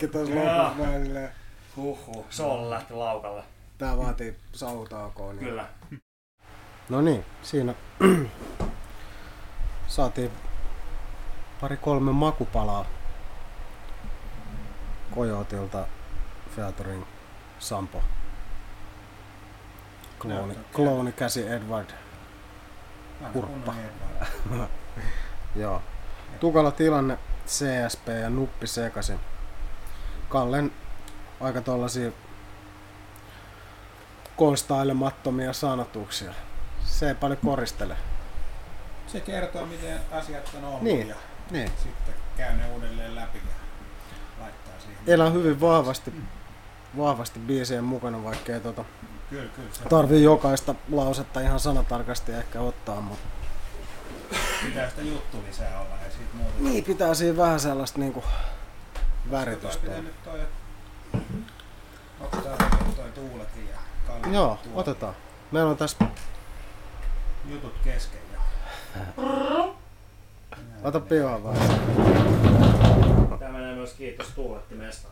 Itekin tuossa Joo. lopussa. Silleen, Huhhuh, Sol lähti laukalle. Tää vaatii sautaukoa. Niin. Kyllä. No niin, siinä saatiin pari kolme makupalaa Kojotilta featuring Sampo. Klooni, klooni käsi Edward. Kurppa. Joo. Tukala tilanne, CSP ja Nuppi sekaisin. Kallen aika tollasia konstailemattomia sanotuksia. Se ei paljon koristele. Se kertoo, miten asiat on ollut Niin. ja Niin. sitten käy ne uudelleen läpi ja laittaa siihen. Elää hyvin vahvasti, vahvasti biisien mukana, vaikka ei tota, Kyllä, kyllä. Tarvii jokaista lausetta ihan sanatarkasti ehkä ottaa, mutta pitää sitä juttu lisää olla ja siitä muuta. niin pitää siinä vähän sellaista niinku väritystä Nyt toi, ottaa toi tuuletin ja Kalle Joo, tuo otetaan. Meillä on tässä, jutut kesken ja... ota pihaan vaan. Tämä menee myös kiitos Tuuletti Mesta.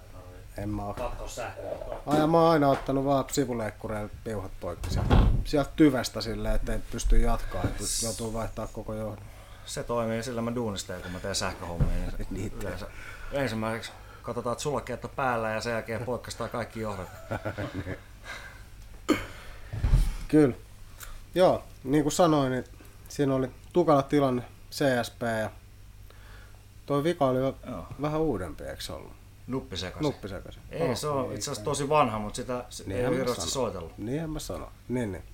En mä oo. Katso sähköä. Ai, ja mä oon aina ottanut vaan sivuleikkureilla piuhat poikki sieltä, sieltä tyvestä silleen, ettei pysty jatkaa, että joutuu vaihtaa koko johdon. Se toimii sillä mä duunisteen, kun mä teen sähköhommia. Niin Niin yleensä ensimmäiseksi katsotaan, että sulkeet on päällä ja sen jälkeen poikkaistaan kaikki johdot. Kyllä. Joo, niin kuin sanoin, niin siinä oli tukala tilanne CSP ja toi vika oli jo Joo. vähän uudempi, eikö se ollut? Nuppi sekaisin. Nuppi sekaisin. Ei, se on itse asiassa tosi vanha, mutta sitä se ei sanon. soitellut. Niinhän mä sanon. Niin, niin.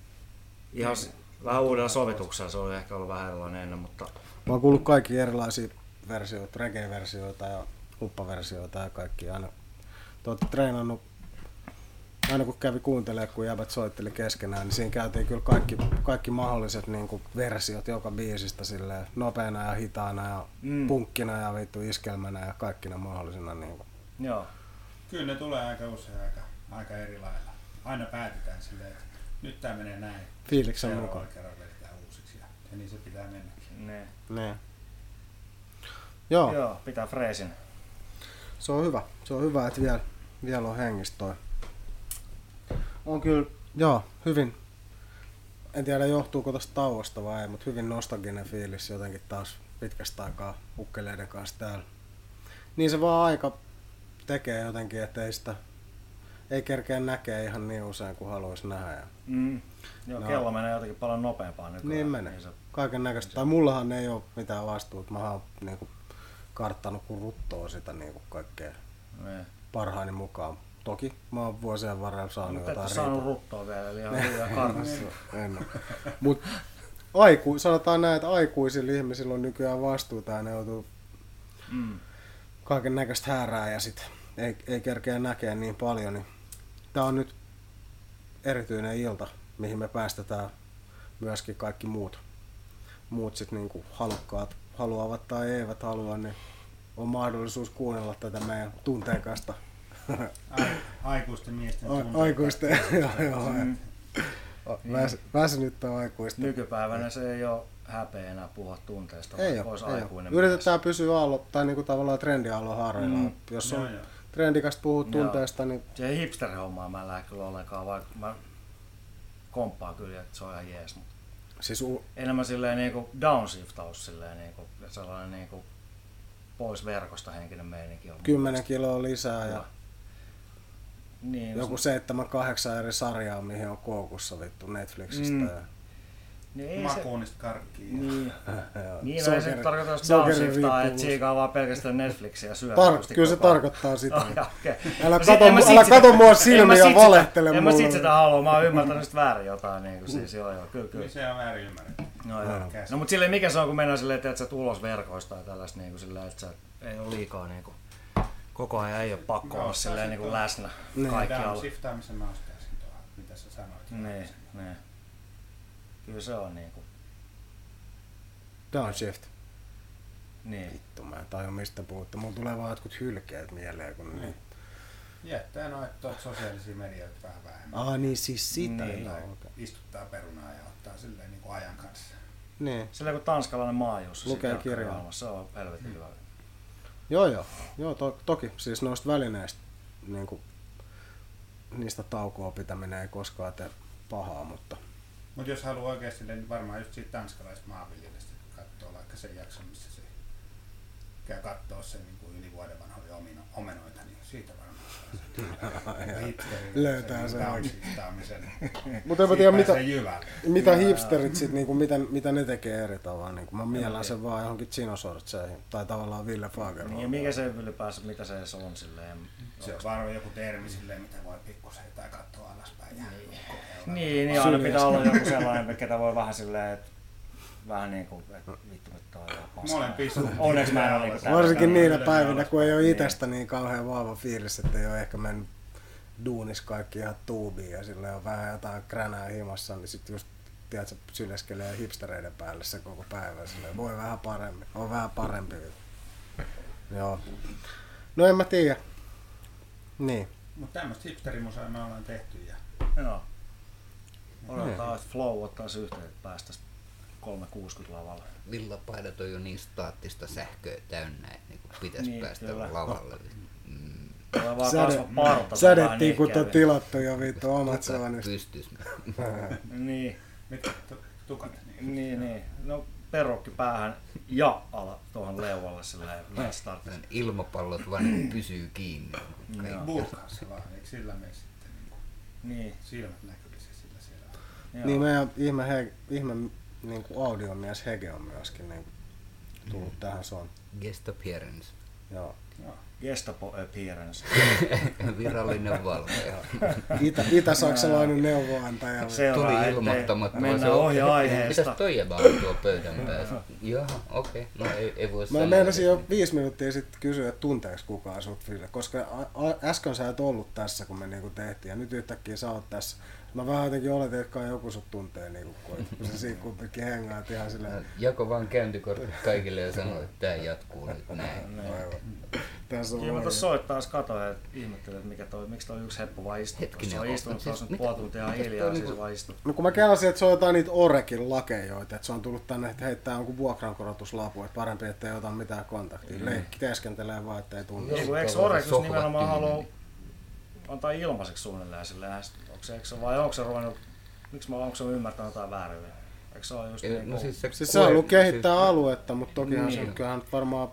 Ihan s- vähän uudella sovituksella, se oli ehkä ollut vähän erilainen ennen, mutta Mä oon kuullut kaikki erilaisia versioita, reggae-versioita ja uppaversioita ja kaikki. Aina, te ootte treenannut, aina kun kävi kuuntelemaan, kun jäbät soitteli keskenään, niin siinä käytiin kyllä kaikki, kaikki mahdolliset niin kuin versiot joka biisistä silleen, nopeana ja hitaana ja Mm. punkkina ja vittu iskelmänä ja kaikkina mahdollisina. Niin kuin. joo. Kyllä ne tulee aika usein aika, aika eri lailla. Aina päätetään silleen, että nyt tää menee näin. Fiiliksen mukaan. kerralla vedetään uusiksi ja, ja niin se pitää mennäkin. Ne. Niin. Joo, Joo, Joo, pitää freesin. Se on hyvä. Se on hyvä, että vielä, vielä on hengistä toi. On kyllä, joo, hyvin. En tiedä johtuuko tosta tauosta vai ei, mutta hyvin nostalginen fiilis jotenkin taas pitkästä aikaa ukkeleiden kanssa täällä. Niin se vaan aika tekee jotenkin, että ei sitä ei kerkeä näkee ihan niin usein kuin haluaisi nähdä. Ja Mm. Joo, No. kello menee jotenkin paljon nopeampaa nykyään. Niin menee. se, kaiken näköistä. Tai mullahan ei ole mitään vastuuta. Mä oon niinku karttanut kuin ruttoa sitä niinku kaikkea niin. parhaani mukaan. Toki mä oon vuosien varrella saanut Mutta jotain saanut riitaa. ruttoa vielä, eli ihan liian kartassa. En oo. Mut aiku, sanotaan näin, että aikuisilla ihmisillä on nykyään vastuuta ja ne joutuu Mm. kaiken näköistä häärää ja sit ei, ei kerkeä näkee niin paljon. Niin tää on nyt erityinen ilta, mihin me päästetään myöskin kaikki muut, muut sit niinku halukkaat haluavat tai eivät halua, niin on mahdollisuus kuunnella tätä meidän tunteikasta Ai, aikuisten miesten a- tunteita. aikuisten, joo, joo, Mm. väs, väsynyttä aikuista. Nykypäivänä se ei ole häpeä enää puhua tunteista, Ei ole, olisi ei aikuinen ole. Yritetään pysyä aallo, tai niinku tavallaan trendiaallon harjoilla. Mm. Jos on joo. trendikästä puhua Joo. tunteesta, niin. Se hipster-hommaa mä en lähde kyllä ollenkaan, vaikka mä komppaan kyllä, että se on ihan jees, mutta siis u- enemmän silleen niinku downshiftaus silleen niinku, sellainen niinku pois verkosta henkinen meininki on. mun 10 mielestä kiloa lisää ja hyvä. Niin, joku se- seitsemän, kahdeksan eri sarjaa, mihin on koukussa vittu Netflixistä. Mm. Ja, niin ei se, Makuunista karkkiin. niin, niin no ei se tarkoita downshiftaa, että siikaa vaan pelkästään Netflixiä ja syö. Tar- kyllä se tarkoittaa sitä. Oh, okay. Älä No kato sit- en mä mu- sit älä sitä- kato mua en mä silmiin ja sit sitä- valehtele En mä mulle. sit sitä halua, mä oon ymmärtänyt sit väärin jotain niinku siis joo joo, kyllä kyllä. Niin se on väärin ymmärretty. No, joo. Käsi. no mut silleen mikä se on kun mennään silleen, että sä ulos verkoista ja tällaista niinku silleen, että sä ei oo liikaa niinku koko ajan ei oo pakko olla silleen se niinku on- läsnä Niin. kaikkialla. Shiftaamisen mä ostaisin tuohon, mitä sä sanoit. Niin, niin. Kyllä se on niinku, Downshift. niin. Vittu, mä en tajua mistä puhutte. Mulla tulee vaan jotkut hylkeet mieleen. Kun niin. Jättää noita sosiaalisia medioita vähän vähemmän. Ah niin, siis sitä. Niin. Joo, okei. Istuttaa perunaa ja ottaa silleen niin kuin ajan kanssa. Niin. Silleen kun tanskalainen maajuus. Lukee kirjaa. Se on helvetin hyvä. Joo, joo. joo to, toki. Siis noista välineistä, niin kuin, niistä taukoa pitäminen ei koskaan tee pahaa, mutta Mutta jos haluaa oikeasti, niin varmaan just siitä tanskalaisesta maanviljelystä katsoo vaikka sen jakson, missä se käy kattoo sen niin kuin yli vuoden vanhoja omenoita, niin siitä varmaan Löytää sen. Mutta en mä tiedä, mitä, mitä hipsterit sit, niinku, mitä, mitä ne tekee eri tavalla. Niinku, mä miellän sen vaan johonkin chinosortseihin. Tai tavallaan Ville Fagerholm. Niin, ja mikä se ylipäänsä, mitä se edes on silleen. Se on vaan joku termi silleen, mitä voi pikkusen tai katsoa alaspäin. Ja kokeilla. Niin, niin aina pitää olla joku sellainen, ketä voi vähän silleen, että vähän niinku, että vittu toi on ihan paskaa. Molempissa. Onneksi mä en ole täällä. Varsinkin niinä päivinä, kun ei ole Niin. itsestä niin kauhean vahva fiilis, että ei ole ehkä mennyt duunis kaikki ihan tuubiin ja sillä on vähän jotain kränää himassa, niin sitten just tiedätkö, syleskelee hipstereiden päälle se koko päivä. Silleen, voi vähän paremmin, on vähän parempi. Joo. No en mä tiedä. Niin. Mutta tämmöistä hipsterimusaa me ollaan tehty ja Joo. Odotetaan, että Flow ottaisi yhteyttä, että päästäisiin 360 lavalle. Villapaidat on jo niin staattista sähköä täynnä, että niinku pitäisi Niin, niin, päästä kyllä. lavalle. Mm, Säde, parta. sädettiin, kun on tilattu jo vittu omat suonista. pystys. Niin, tu- tukat. Niin. niin, niin. No perukki päähän ja ala tuohon leualle silleen let's start. Ilmapallot vaan niinku pysyy kiinni. Joo. Burkaassa vaan, eikö sillä mene sitten niin Niin. silmät näkyvissä sillä siellä? Joo. Niin meidän ihme, he, ihme niin kuin audiomies Hege on myöskin niin kuin, tullut tähän soon. Guest appearance. Joo. Gestapo appearance. Virallinen valvoja. Itä, itä-saksalainen neuvoantaja. Seuraa, Tuli ilmoittamatta. Mennään ohi aiheesta. Mitäs toi jäbä on tuo pöydän päässä? Jaha, okei. No ei, ei voi Mä sanoa. meinasin jo viisi minuuttia sitten kysyä, että tunteeko kukaan sut Ville, koska äsken sä et ollut tässä, kun me niinku tehtiin, ja nyt yhtäkkiä sä oot tässä. Mä vähän jotenkin oletin, että kai joku sut tuntee, niinku, kun kun sä siinä kumpikin hengaat ihan silleen, Jako vaan käyntikortit kaikille ja sanoi, että tää jatkuu nyt näin. aivan. Tässä on Kyllä mä oikein. tuossa soittaa taas katoin ja ihmettelin, että mikä toi, miksi toi yksi heppu vaan istuu. Hetkinen, Se on istunut siis tuossa nyt puoli tuntia ihan hiljaa, siis niinku- vaan istuu. No kun mä kelasin, että se on jotain niitä Orekin lakejoita, että se on tullut tänne, että heittää jonkun vuokrankorotuslapu, että parempi, ettei ota mitään kontaktia. Mm. Leikki teeskentelee vaan, ettei tunne. Niin, eikö sohvat nimenomaan halua antaa ilmaiseksi suunnilleen silleen, se, eikö se, vai onko se ruvennut, miksi mä, onko se ymmärtänyt jotain väärin? Eikö se ole just niin No siis se, Siis se haluaa koe- kehittää siis- aluetta, mutta tokihan Niin. se kyllähän varmaan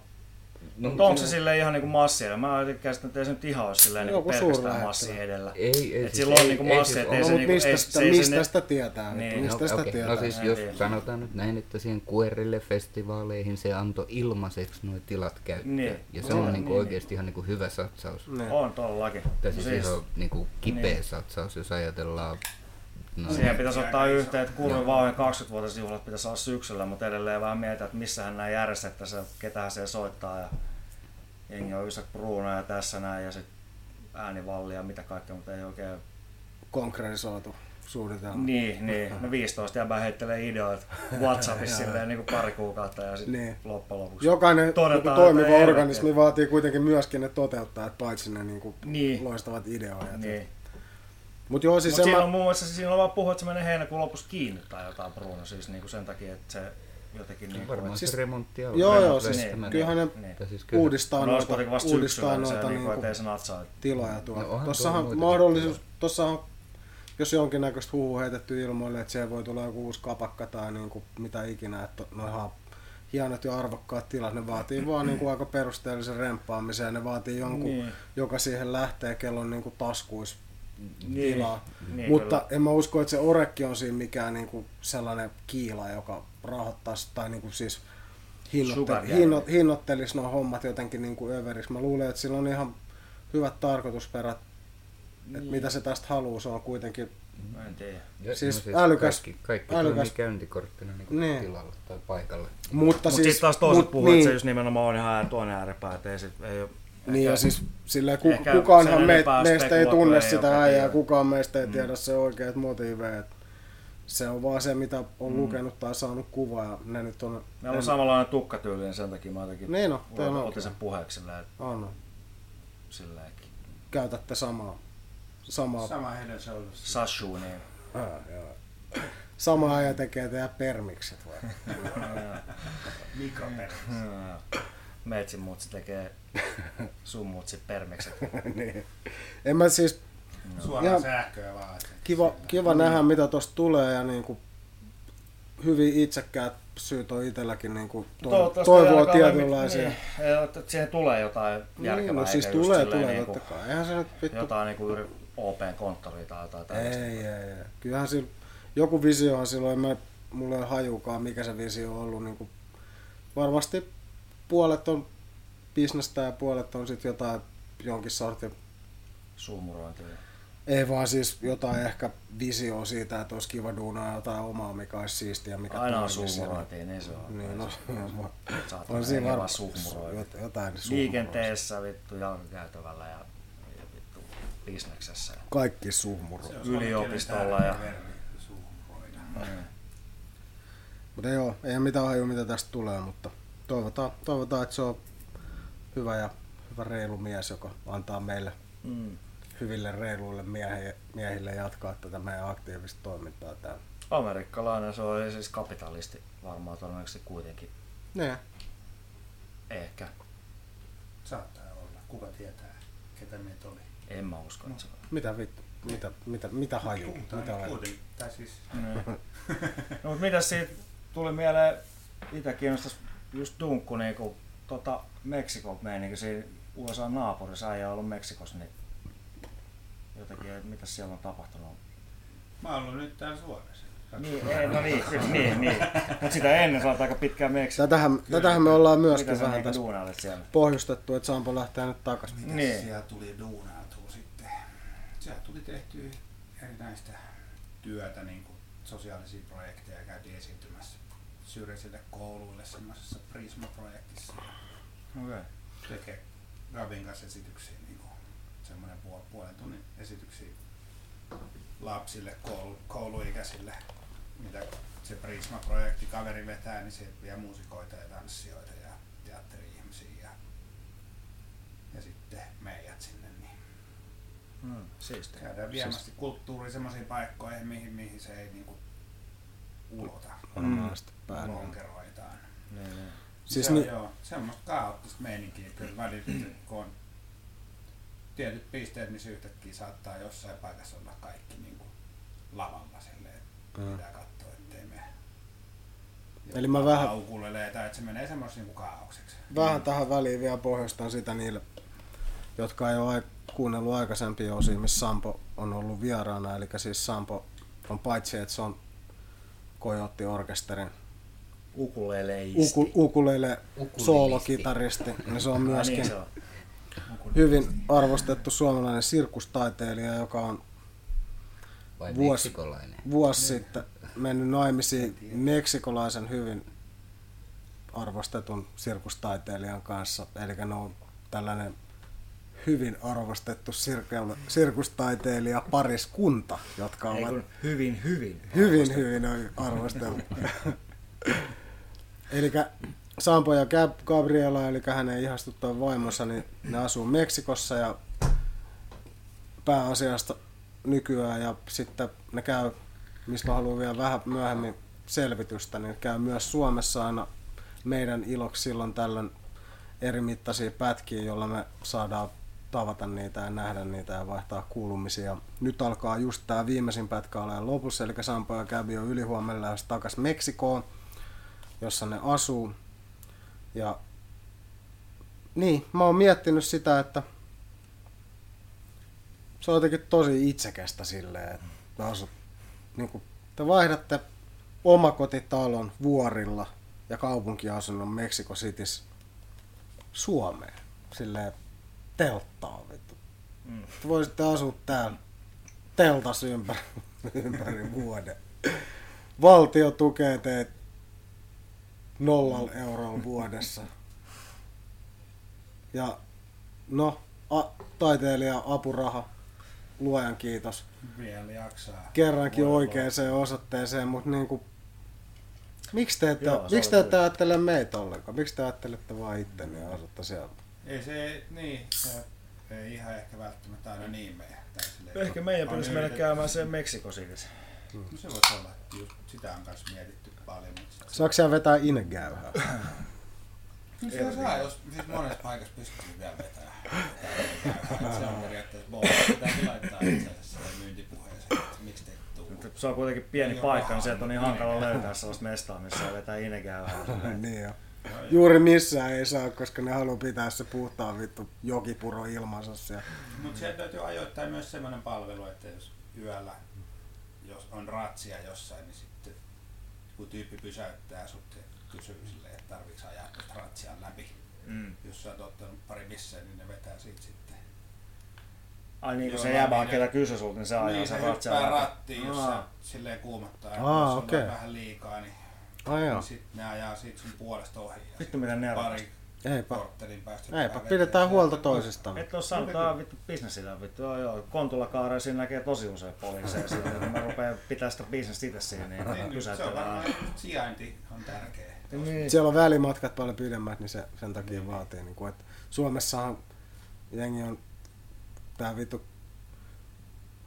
No, Mutta onko se silleen ihan niinku massia? Mä ajattelin, että ei se nyt ihan ole silleen niinku pelkästään massi edellä. Ei, ei. Et sillä on niinku massi, siis et ei No, se mutta niinku- mistä, ei- sitä, se ei se mistä ne- sitä tietää? Niin. Niin. Mistä no, sitä okei. tietää? no siis En jos tiedä. sanotaan nyt näin, että siihen QRille festivaaleihin se antoi ilmaiseksi nuo tilat käyttöön. Niin. Ja se Niin, on niinku niin, oikeasti ihan niinku hyvä satsaus. Niin. On todellakin. Tai siis, Siis- ihan niinku kipeä Niin. satsaus, jos ajatellaan. No, Siihen pitäisi ottaa yhteen, että Kurvin vauhin 20-vuotisjuhlat pitäisi olla syksyllä, mutta edelleen vähän mietitään, että missähän nämä järjestettäisiin, ketähän se soittaa ja jengi on Ysak Bruno ja tässä näin ja sitten äänivalli ja mitä kaikkea, mutta ei oikein... Konkretisoitu suunnitelma. Niin, niin. No 15 jäbää heittelee ideoita Whatsappissa silleen niin kuin pari kuukautta ja sitten Niin. loppujen lopuksi. Jokainen Todetaan, toimiva että organismi helvetti. vaatii kuitenkin myöskin ne toteuttajat, paitsi ne niinku Niin. loistavat ideoijat. Niin. Mutta joo, siis en siinä mä, on muun muassa siinä on vaan puhuttu, että se menee heinäkuun lopussa kiinni tai jotain Bruno, siis niinku sen takia, että se jotenkin niin varmaan Siis- se remontti on. joo, joo, siis kyllähän ne niin. Siis kyllä- uudistaa No, noita, vasta uudistaa syksyllä, niin se noita niinku, ettei se natsaa. tiloja No tuolla. onhan Tossahan mahdollisuus, tossahan jos jonkinnäköistä huhu heitetty ilmoille, että siellä voi tulla joku uusi kapakka tai niinku mitä ikinä, että no ihan hienot ja arvokkaat tilat, ne vaatii vaan niinku aika perusteellisen remppaamisen ja ne vaatii jonkun, Niin. joka siihen lähtee kellon niinku taskuis Niin. tilaa. Niin, Mutta kyllä. en mä usko, että se orekki on siinä mikään niinku sellainen kiila, joka rahoittaisi tai niinku siis hinnoitte, hinno, hinnoittelisi nuo hommat jotenkin niinku överiksi. Mä luulen, että sillä on ihan hyvät tarkoitusperät, että Niin. mitä se tästä haluaa. Se on kuitenkin, Mä en tiedä. Ja- Siis no älykäs- Kaikki, kaikki älykäs- toimii käyntikorttina niin Niin. tilalla tai paikalle. mutta Mutta siis... sitten taas toiset mut puhuu, niin. että se niin, just nimenomaan on ihan toinen ääripää, että ei, sit, ei ole, niin ja siis silleen, ku, kukaanhan me, meistä ei tunne ei sitä äijää, kukaan meistä ei Mm. tiedä se oikeat motiiveet. Se on vaan se, mitä on Mm. lukenut tai saanut kuvaa ja ne nyt on... meillä on samanlainen tukkatyyli, niin sen takia mä jotenkin Niin no, otin, on. otin sen puheeksi silleen, On. Käytätte samaa. Samaa. Sama heidän shoulders. Sashu, niin Ah, joo. Sama aja tekee tehdä permikset vai? Mikroperä. Meitsin mutsi tekee sun mutsi permikset. niin. En mä siis, Suoraan Ihan- sähköä vaan. kiva, kiva nähdä mitä tosta tulee ja niinku hyvin itsekkäät syyt on itselläkin niinku to, Toivottavasti toivoa tietynlaisia. Niin, että siihen tulee jotain järkevää. Niin, no siis tulee, tulee niinku, totta kai. Eihän se nyt vittu Jotain niinku yri OPn konttoria tai jotain tällaista. Ei, ei, ei. Kyllähän sillä, joku visiohan silloin, mä, mulla ei ole hajukaan, mikä se visio on ollut. Niin kuin, varmasti puolet on bisnestä ja puolet on sitten jotain jonkin sortin, Suumurointia. ei vaan siis jotain ehkä visioa siitä, että olisi kiva duunaa jotain omaa, mikä olisi siistiä, mikä Aina on suumurointia, niin se on. Niin, no, Saat on siinä varmaan suhmuroida. jot- jotain. Liikenteessä, vittu, jalkakäytävällä ja, ja vittu bisneksessä. Kaikki on yliopistolla ja-. Mm. Mutta joo, ei mitään haju mitä tästä tulee, mutta toivotaan, toivotaan että se on hyvä ja hyvä reilu mies, joka antaa meille Mm. hyville reiluille miehille, miehille jatkaa tätä meidän aktiivista toimintaa täällä. Amerikkalainen, se on siis kapitalisti varmaan todennäköisesti kuitenkin. Ne, Ehkä. Saattaa olla. Kuka tietää, ketä meitä oli. En mä usko, että se on. mitä vittu, mitä, mitä, mitä haju, Puhutaan mitä nyt haju. kuitenkin. Tai siis Niin. no, mutta mitäs siitä tuli mieleen, itse kiinnostais just dunkku niinku tota Meksikon meininki siinä USA naapurissa, äijä on ollut Meksikossa, niin jotenkin, että mitä siellä on tapahtunut? mä oon ollut nyt täällä Suomessa. Niin, ei, no niin, kyllä, niin, niin. Mutta sitä ennen saat aika pitkään meiksi. Tätähän, tätähän me ollaan Mitä myöskin sä vähän niinku tässä pohjustettu, että Sampo lähtee nyt takas. Mitä Niin. siellä tuli duunailtua sitten? Siellä tuli tehtyä erinäistä työtä, niin kuin sosiaalisia syrjäisille kouluille semmoisessa Prisma-projektissa. Okay. Tekee Gabin kanssa esityksiä, niin kuin semmoinen puol- puolen tunnin esityksiä lapsille, koulu, kouluikäisille, mitä se Prisma-projekti kaveri vetää, niin se vie muusikoita ja tanssijoita ja teatteri-ihmisiä ja, ja sitten meidät sinne, niin Mm, siistiä. käydään viemässä kulttuuri semmoisiin paikkoihin, mihin, mihin se ei niinku ulota Varmasti päälle. lonkeroitaan. Niin, niin. Siis se on, ni- joo, semmoista kaoottista meininkiä kyllä välillä, kun on tietyt pisteet, missä yhtäkkiä saattaa jossain paikassa olla kaikki niin kuin lavalla silleen, että Mm. pitää katsoa, ettei me Eli mä vähän- aukulelee tai että se menee semmoista niin kuin kaaukseksi. Vähän tähän väliin vielä pohjastan sitä niille, jotka ei ole kuunnellut aikaisempia osia, missä Sampo on ollut vieraana. Eli siis Sampo on paitsi, että se on Coyote Orkesterin Ukuleleisti. uku, ukulele soolokitaristi, niin se on myöskin niin se on. hyvin arvostettu suomalainen sirkustaiteilija, joka on Vai Vuosi- vuosi sitten mennyt naimisiin meksikolaisen hyvin arvostetun sirkustaiteilijan kanssa. Eli ne on tällainen hyvin arvostettu sirkel- sirkustaiteilija pariskunta, jotka Ei ovat kun hyvin, hyvin. hyvin, hyvin on arvosteltu. eli Sampo ja Gab- Gabriela, eli hänen ihastuttava vaimonsa, niin ne asuu Meksikossa ja pääasiasta nykyään ja sitten ne käy, mistä haluan vielä vähän myöhemmin selvitystä, niin käy myös Suomessa aina meidän iloksi silloin tällöin eri mittaisia pätkiä, jolla me saadaan tavata niitä ja nähdä niitä ja vaihtaa kuulumisia. Nyt alkaa just tämä viimeisin pätkä olemaan lopussa, eli Sampo ja Gabi on ylihuomenna lähes takas Meksikoon, jossa ne asuu. Ja niin, mä oon miettinyt sitä, että se on jotenkin tosi itsekästä silleen, että asut, niin kuin, te vaihdatte omakotitalon vuorilla ja kaupunkiasunnon Mexico Cityssä Suomeen. Silleen telttaa vittu. Mm. Te voisitte asua täällä teltas ympäri, ympäri vuoden. Valtio tukee teet nollalla eurolla vuodessa. Ja no, a, taiteilija apuraha, luojan kiitos. Vielä jaksaa. Kerrankin Voi oikeaan osoitteeseen, mutta niinku, miksi te ette, Joo, miksi te ette ajattele meitä ollenkaan? Miksi te ajattelette vaan itteni ja asutte siellä? Ei se, niin, se ei ihan ehkä välttämättä aina niin mene. Ehkä meidän pitäisi mennä käymään sen Meksiko siis. No se voisi olla, että just sitä on kanssa mietitty paljon. Mutta Saako siellä vetää inekäyhää? No se saa, jos siis monessa paikassa pystyy vielä vetämään. vetämään. Se on periaatteessa bonus. Pitääkin laittaa itse asiassa myyntipuheeseen, että miksi te tuu. Se on kuitenkin pieni paikka, niin sieltä on niin hankala löytää sellaista mestaa, missä vetää inekäyhää. niin jo. Joo, joo. Juuri missään ei saa, koska ne haluaa pitää se puhtaan vittu jokipuro ilmansa siellä. Mutta sieltä löytyy ajoittain myös semmoinen palvelu, että jos yöllä jos on ratsia jossain, niin sitten kun tyyppi pysäyttää sut ja kysyy silleen, että tarviiko ajaa tuosta ratsian läpi. Mm. Jos sä oot ottanut pari missään, niin ne vetää siitä sitten. Ai niin, kun se jäbä, niin, ketä kysyi sulta, niin se ajaa niin sen se ratsia hyppää läpi. rattiin, jos sä silleen kuumottaa. ja Aa, jos okei. on vähän liikaa, niin, Ai joo. niin sitten ne ajaa siitä sun puolesta ohi. Ja Vittu, miten nerokasta. Pari Eipä. korttelin päästä. Eipä, pidetään huolta toisistaan. Et oo saanut tää on vittu bisnesillä vittu. Joo joo, Kontulakaaren siinä näkee tosi usein poliiseja siinä. Kun mä rupeen pitää sitä bisnestä itse siinä, niin Niin, just sijainti on tärkeä. Niin. Siellä on välimatkat paljon pidemmät, niin se sen takia vaatii. Niin kuin, että Suomessahan jengi on tää vittu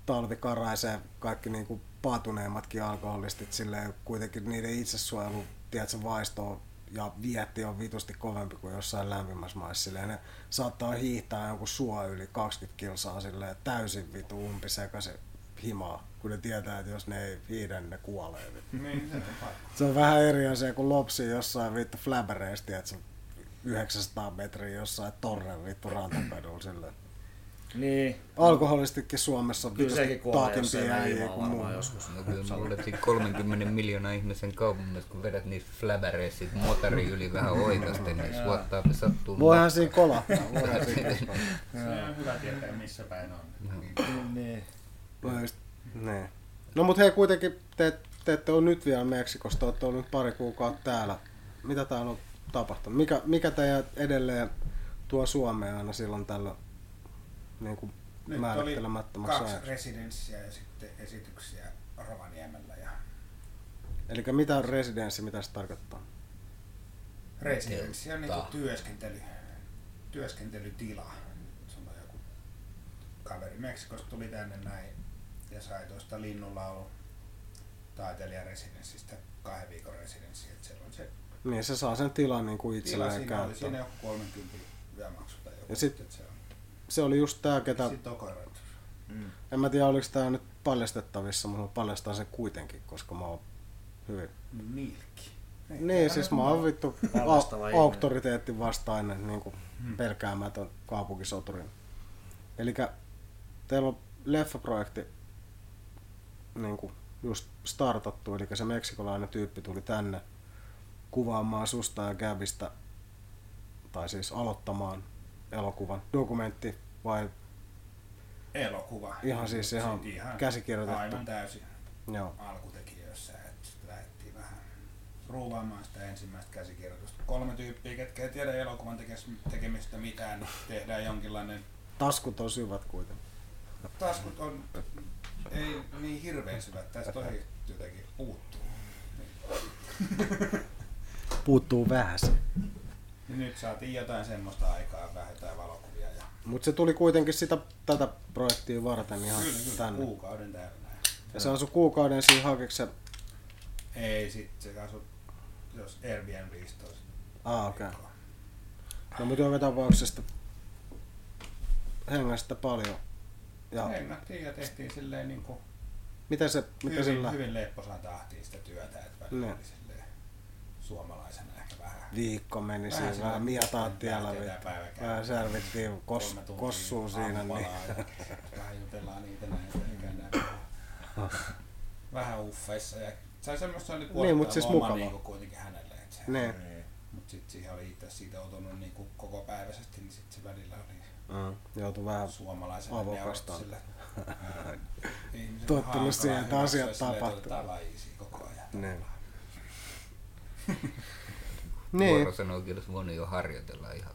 talvi karaisee kaikki niin kuin paatuneemmatkin alkoholistit silleen kuitenkin niiden itsesuojelu, tiedätkö, vaisto ja vietti on vitusti kovempi kuin jossain lämpimässä maissa. Silleen ne saattaa hiihtää jonkun suo yli 20 kilsaa silleen täysin vitu umpisekaisin himaa, kun ne tietää, että jos ne ei hiidä, niin ne kuolee. Niin, se on vähän eri asia kuin lopsi jossain vittu flabbereista, että se 900 metriä jossain torren vittu rantakadulla silleen. Niin, Alkoholistikin Suomessa on kyllä sekin kuolee, jos ei äijä kuin muu. varmaan joskus. No kyllä mä luulen, että siinä 30 miljoonaa ihmisen kaupungissa, kun vedät niitä fläbäreissä motori yli vähän oikasten, niin suottaapa sattuu. Voihan siinä kolahtaa. Voihan siinä kolahtaa. Se on hyvä tietää, missä päin on. Niin. No niin. No mut hei kuitenkin, te, te ette ole nyt vielä Meksikossa, te olette ollut nyt pari kuukautta täällä. Mitä täällä on tapahtunut? Mikä, mikä teidän edelleen tuo Suomeen aina silloin tällä niin kuin Nyt oli määrittelemättömäksi kaksi ajaksi? residenssiä ja sitten esityksiä Rovaniemellä. Ja Eli mitä on residenssi, mitä se tarkoittaa? residenssi on niinku Teltta. työskentely, työskentelytila. Sulla on joku kaveri Meksikosta tuli tänne näin ja sai tuosta linnunlaulu taiteilijaresidenssistä kahden viikon residenssi. Et siellä on se Niin se saa sen tilan niin kuin tila, itselleen siinä oli käyttöön. siinä joku 30 yömaksu tai joku. Ja sit- se on Se oli just tää, ketä. Mm. en mä tiedä oliko tää nyt paljastettavissa, mutta mä paljastan sen kuitenkin, koska mä oon hyvin Nilkki. Niin, siis mä oon vittu Paljastava au- ihminen. auktoriteetin vastainen niin kuin pelkäämätön kaupunkisoturi. Eli teillä on leffaprojekti niin kuin just startattu, eli se meksikolainen tyyppi tuli tänne kuvaamaan susta ja Gabista, tai siis aloittamaan elokuvan. Dokumentti vai Elokuva. Ihan siis ihan Sit käsikirjoitettu. Aivan täysin joo. alkutekijöissä, että lähdettiin vähän ruuvaamaan sitä ensimmäistä käsikirjoitusta. Kolme tyyppiä, ketkä ei tiedä elokuvan tekemistä mitään, niin tehdään jonkinlainen... Taskut on syvät kuitenkin. Taskut on ei niin hirveän syvät, tästä tosi jotenkin puuttuu. Puuttuu vähän se. Nyt saatiin jotain semmoista aikaa, vähän jotain valokuvia ja Mutta se tuli kuitenkin sitä, tätä projektia varten ihan kyllä, kyllä, tänne. kuukauden täällä. Ja se asui kuukauden siinä hakiksi se... Ei sit se asu jos Airbnbistä olisi. Ah, okei. Okay. No mutta joka tapauksessa hengästä paljon. Ja Hengättiin ja tehtiin silleen niin kuin miten se, miten hyvin, sillä hyvin lepposaan tahtiin sitä työtä, että välillä Niin. oli silleen suomalaisena. Viikko meni Vähän siinä, vähän mietaat päivä tiellä, vähän särvittiin kos, kossuu siinä. Niin. Vähän jutellaan niitä näin vähän- uffeissa. Ja sai semmoista oli Niin, mut siis loma niinku kuitenkin hänelle. Että se, Niin. Mut sit siihen oli itse siitä otunut niinku koko päiväisesti, niin sit se välillä oli Mm, joutui vähän suomalaiselle ihmiselle Tottunut siihen, että asiat tapahtuu. laisia koko ajan. Niin. Niin. Vuorosanokin olisi voinut jo harjoitella ihan,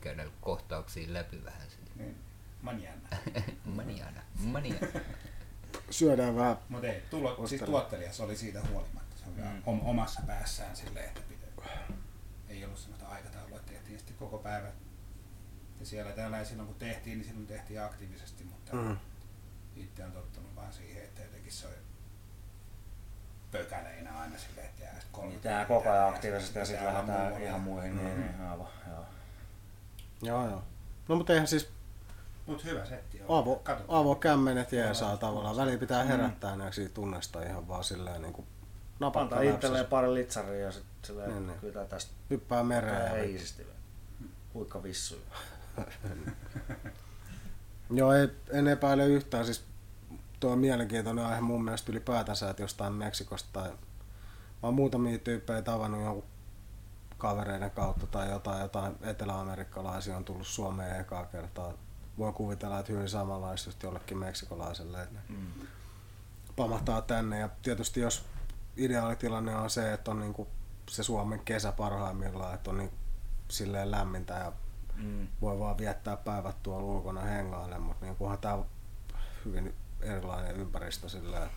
käydä kohtauksia läpi vähän siitä. Niin. Manjana. Maniana, maniana. syödään vähän. Mutta ei, tulo, siis Ostele. tuottelias oli siitä huolimatta. Se on mm. om, omassa päässään silleen, että pitä, ei ollut sellaista aikataulua, että tehtiin sitten koko päivä. Ja siellä täällä ei silloin kun tehtiin, niin silloin tehtiin aktiivisesti, mutta mm. Mm. itse on tottunut vaan siihen, että jotenkin se on pökäleinä aina silleen, että jää kolme Niin tää tuntia koko ajan ja aktiivisesti ja sitten lähdetään ihan muihin. Niin, niin, aivan, joo. Joo, joo. No mutta eihän siis Mut hyvä setti on. avo, Katsotaan. avokämmenet jeesaa tavallaan. Väliin pitää herättää mm. siitä tunnesta ihan vaan silleen niin kuin napakka Antaa itselleen pari litsaria ja sitten silleen, Niin, niin, niin. kyllä tästä Hyppää mereen. ja- heisisti. Huikka vissuja. Joo, ei, en epäile yhtään. Siis tuo on mielenkiintoinen aihe mun mielestä ylipäätänsä, että jostain Meksikosta tai mä oon muutamia tyyppejä tavannut jonkun kavereiden kautta tai jotain, jotain eteläamerikkalaisia on tullut Suomeen ekaa kertaa. Voi kuvitella, että hyvin samanlaista jollekin meksikolaiselle, että ne Mm. pamahtaa tänne. Ja tietysti jos ideaalitilanne on se, että on niinku se Suomen kesä parhaimmillaan, että on niin silleen lämmintä ja Mm. voi vaan viettää päivät tuolla ulkona hengaille, mutta niin kunhan on hyvin erilainen ympäristö sillä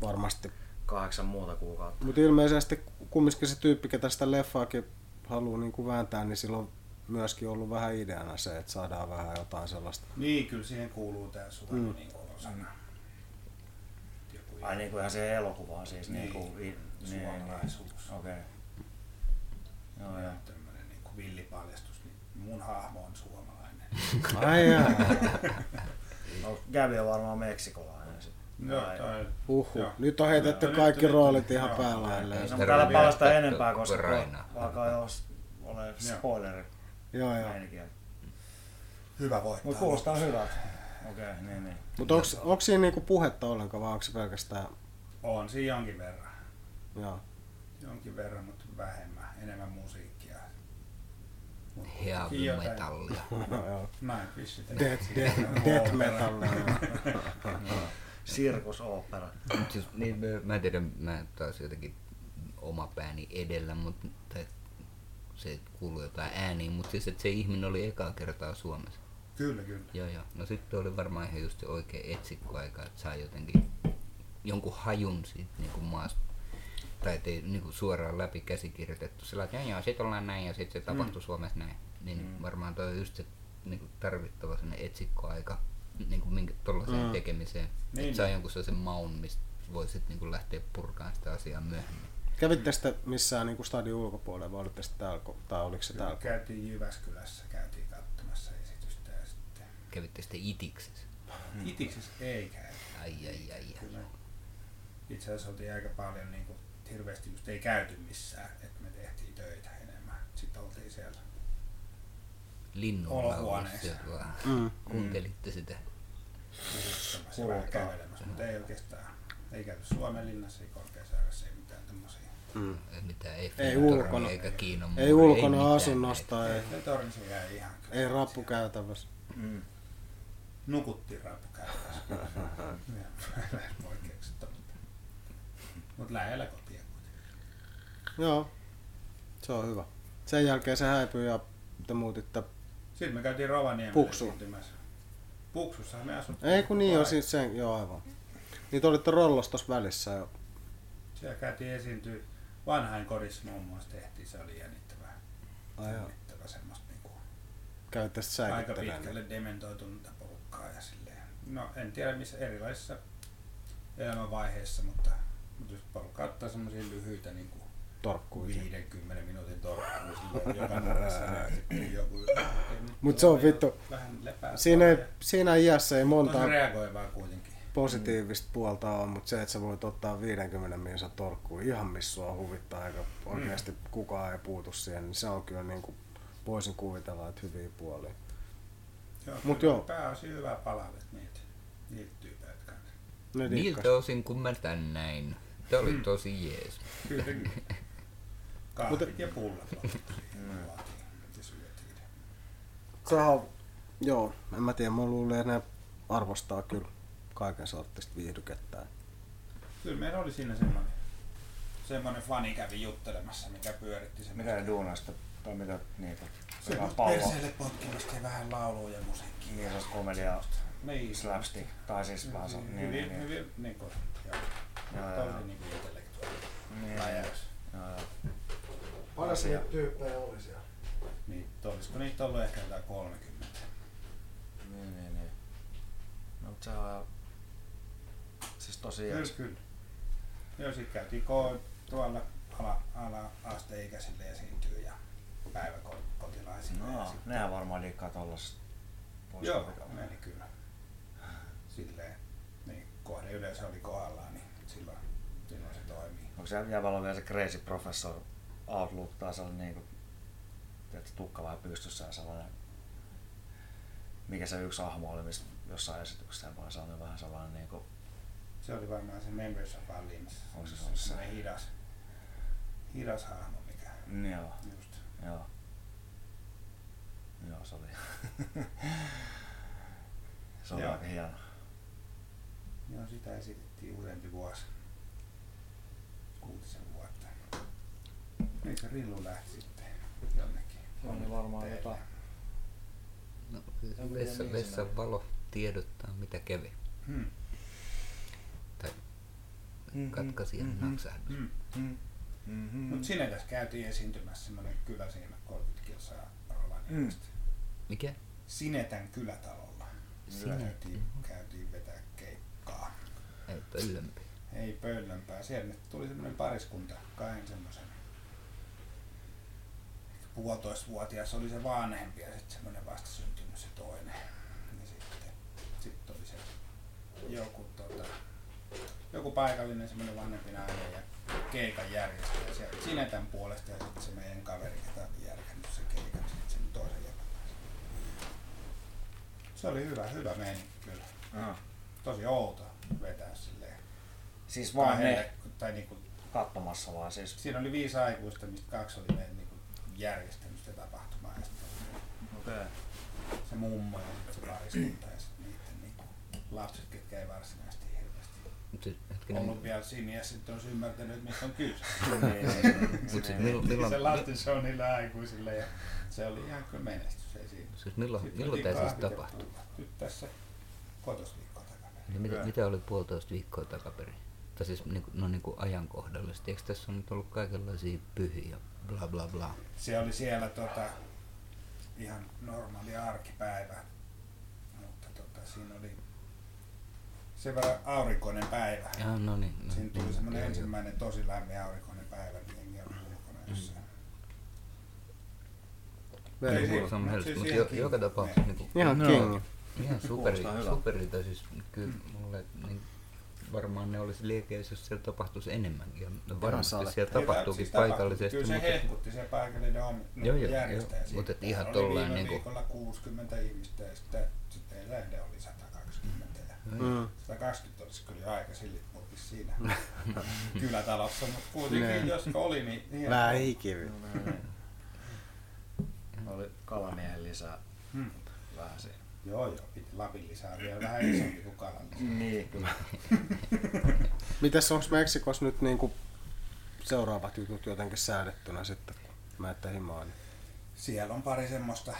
varmasti. Kahdeksan muuta kuukautta. Mutta ilmeisesti kumminkin se tyyppi, ketä sitä leffaakin haluaa niin kuin vääntää, niin silloin myöskin ollut vähän ideana se, että saadaan vähän jotain sellaista. Niin, kyllä siihen kuuluu tää Suomi Mm. niin kuin osana. Ai niin kuin ihan siihen elokuvaan siis. Niin, Niin. kuin, niin, niin. suomalaisuus. Okei. Joo, joo. ja tämmönen niin kuin villipaljastus, niin mun hahmo on suomalainen. Ai jaa. No, Gabi on varmaan meksikolainen. sit. Joo. Joo. Nyt on heitetty Joo, kaikki nyt- roolit nyt- ihan joo. päälailleen. No, täällä katso enempää, koska alkaa jo ole spoileri Joo, joo. hyvä voittaa. Mutta kuulostaa hyvältä. Okei, okay, niin, niin. Mutta onko siinä niinku puhetta ollenkaan vai onko se pelkästään... On siinä jonkin verran. Joo. Jonkin verran, mutta vähemmän. Enemmän Heavy jotain- metallia. Joo. Nightwish. Death, death, death metal. Sirkusopera. Mut just, niin, mä, mä en tiedä, mä taas jotenkin oma pääni edellä, mutta se kuuluu jotain ääniä, mutta siis että se ihminen oli ekaa kertaa Suomessa. Kyllä, kyllä. Joo, joo. No sitten oli varmaan ihan just se oikea etsikkoaika, että saa jotenkin jonkun hajun siitä niin kuin maasta. Tai ettei niin kuin suoraan läpi käsikirjoitettu. Sillä että joo, joo, sit ollaan näin ja sitten se tapahtui Suomessa näin. Niin Mm. varmaan toi on just se niin kuin tarvittava sellainen etsikkoaika niin kuin minkä tollaiseen Mm. tekemiseen. Niin. Että saa jonkun sellaisen maun, mistä voi sitten niin kuin lähteä purkaan sitä asiaa myöhemmin. Kävitte sitten missään niinku stadion ulkopuolella vai olitte sitten täällä, tai oliko se Kyllä täällä? käytiin Jyväskylässä, käytiin katsomassa esitystä ja sitten Kävitte sitten itiksessä. Itiksessä ei käyty. Ai ai ai. Kyllä itse asiassa oltiin aika paljon niin kuin, hirveästi just ei käyty missään, että me tehtiin töitä enemmän. Sitten oltiin siellä. Linnulla Olohuoneessa. vaan. Mm. Kuuntelitte sitä. puhuttamassa ja vähän kävelemässä, mutta ei oikeastaan, ei käyty Suomen linnassa, ei Korkeasaaressa, ei mitään tämmöisiä. Mm. Ei mitään, ei, Ei ulkona. eikä Kiinan Ei muuri, ulkona mitään asunnosta, ei, Ne tornissa jäi ihan kyllä. ei rappu käytävässä. Mm. Nukuttiin. Lähes mutta, mutta lähellä kotia kuitenkin. Joo, se on hyvä. Sen jälkeen se häipyi ja te muutitte. Sitten me käytiin Rovaniemellä Puksuun. esiintymässä. Puksussahan me asuttiin. Ei kun niin on siis sen, joo aivan. Niin te olitte rollos tossa välissä jo. Siellä käytiin esiintyä vanhain kodissa muun muassa tehtiin, se oli jännittävää. Ai joo. jännittävää semmoista niinku, sitten aika pitkälle dementoitunutta porukkaa ja silleen. No en tiedä missä erilaisissa elämänvaiheissa, mutta, mutta jos porukka ottaa semmoisia lyhyitä niinku Torkkuisin. 50 minuutin torkkuja silleen joka nuoressa ja sitten joku ei nyt Mut se on vittu-. Siinä, ei, siinä iässä ei monta Monta reagoivaa kuitenkin. positiivista puolta on, mutta se, että sä voit ottaa 50 minsa torkkuun ihan missä sua huvittaa, eikä oikeasti kukaan ei puutu siihen, niin se on kyllä niin kuin, voisin kuvitella, että hyviä puolia. Joo, Mut joo. Pääosin hyvää palautetta niiltä, niiltä tyypeiltä kanssa. Niiltä osin kun mä tän näin. Te oli Mm. tosi jees. Kyllä, Kahvit ja pullat syötiin. Sehän on, joo, en mä tiedä, mä luulen, että ne arvostaa kyllä kaiken sortista viihdykettä. Kyllä meillä oli siinä semmoinen, semmoinen fani kävi juttelemassa, mikä pyöritti sen. Mitä sitten, tai mitä niitä? Se Jotain on pallo, perseelle potkimista ja vähän laulua ja musiikkia. niin sellaista komediaa, Niin, slapstick, tai siis vähän se, Hyvin, niin, niin, hyvin, niin. hyvin, niin kuin, joo. Tosi niin kuin intellektuaalinen Niin, joo, joo. Paljon Asia. niitä tyyppejä oli siellä? Niin, olisiko niitä ollut ehkä jotain 30? Niin, niin, niin. No, mutta se on siis tosi Kyllä, kyllä. Joo, sit käytiin ko- tuolla ala, ala-asteikäisille esiintyy ja päiväkotilaisille. ja No, sit- nehän varmaan liikkaa. Vois Joo, meni kyllä. Silleen, niin kohde yleensä oli kohdallaan, niin silloin, silloin se toimii. Onko se jävällä vielä se crazy professor outlook tai sellainen niinku, tiedätkö, tukka vähän pystyssä ja sellainen, mikä se yksi hahmo oli, missä jossain esityksessä vaan sellainen vähän sellainen niinku, Se oli varmaan se Members of Aliens. Onko se se ollut se? semmoinen hidas, hidas hahmo, mikä joo, just. joo. Joo, se oli. se oli Joo. aika hieno. Joo, sitä esitettiin useampi vuosi. Kuutisen. Eikö Rillu lähti sitten jonnekin? On niin varmaan teille? jotain. No, vessa, vessan mihin valo tiedottaa mitä kävi. Hmm. Tai Mhm, katkaisi mhm. naksahdus. Hmm. Mm. Mm-hmm. Mutta sinne tässä käytiin esiintymässä semmoinen kylä siinä 30 kilsaa Rovaniemestä. Mikä? Sinetän kylätalolla. Sinetän. Käytiin, käytiin vetää keikkaa. Ei pöllömpi. Ei pöllömpää. Siellä nyt tuli semmoinen pariskunta, kahden semmoisen puolitoistavuotias oli se vanhempi ja sitten semmoinen vastasyntynyt se toinen. Ja sitten sit oli se joku, tota, joku paikallinen semmoinen vanhempi nainen ja keikan järjestäjä sieltä Sinetän puolesta ja sitten se meidän kaveri, joka oli järkännyt sen keikan sitten sen toisen joka Se oli hyvä, hyvä meininki kyllä. Joo. Tosi outo vetää silleen. Siis vaan ne tai niinku, katsomassa vaan siis. siinä oli viisi aikuista, mistä kaksi oli meidän niinku järjestänyt sitä tapahtumaa. Ja sitten Okei. Okay. se mummo ja sitten se pariskunta ja sitten niiden niinku lapset, ketkä ei varsinaisesti hirveästi hetkinen, ollut vielä siinä ja sitten olisi ymmärtänyt, että mistä on kyse. mut sit milloin, milloin, se lasten show niille aikuisille ja se oli ihan kyllä menestys. Ei siinä. siis milloin, Sitten milloin tämä siis tapahtui? Nyt tässä puolitoista viikkoa takaperin. Ja mitä, mitä oli puolitoista viikkoa takaperin? Tai siis niinku, no niinku ajankohdallisesti. Eikö tässä on nyt ollut kaikenlaisia pyhiä, bla bla bla? Se oli siellä tota, ihan normaali arkipäivä, mutta tota, siinä oli sen verran aurinkoinen päivä. Ja, no niin. No, Siinä tuli niin, semmoinen joo. ensimmäinen tosi lämmin aurinkoinen päivä, niin jengi oli ulkona jossain. Helposti, siis mutta ihan jo, joka tapauksessa niinku, Ihan No. kingi. ihan superi, tai siis kyllä mulle niin varmaan ne olisi liekeissä, jos siellä tapahtuisi enemmänkin. Ja no varmasti sale. siellä tapahtuukin siis paikallisesti, Kyllä se mutta hehkutti se paikallinen om, no, Joo, joo, järjestäjä. joo, mutta et ihan viime niinku- viikolla 60 ihmistä ja sitten, sitten lähde oli 120. Ja Mm. 120 olisi kyllä aika sillit siinä kylätalossa, mutta kuitenkin jos oli, niin... niin Vähän hikivi. Oli kalamiehen lisää. Hmm. Vähän siinä. Joo, joo, piti Lapin lisää vielä vähän isompi kuin kalan lisää. Niin, kyllä. Mites onks Meksikossa nyt niinku seuraavat jutut jotenkin säädettynä sitten, kun menette himaan? Niin? Siellä on pari semmoista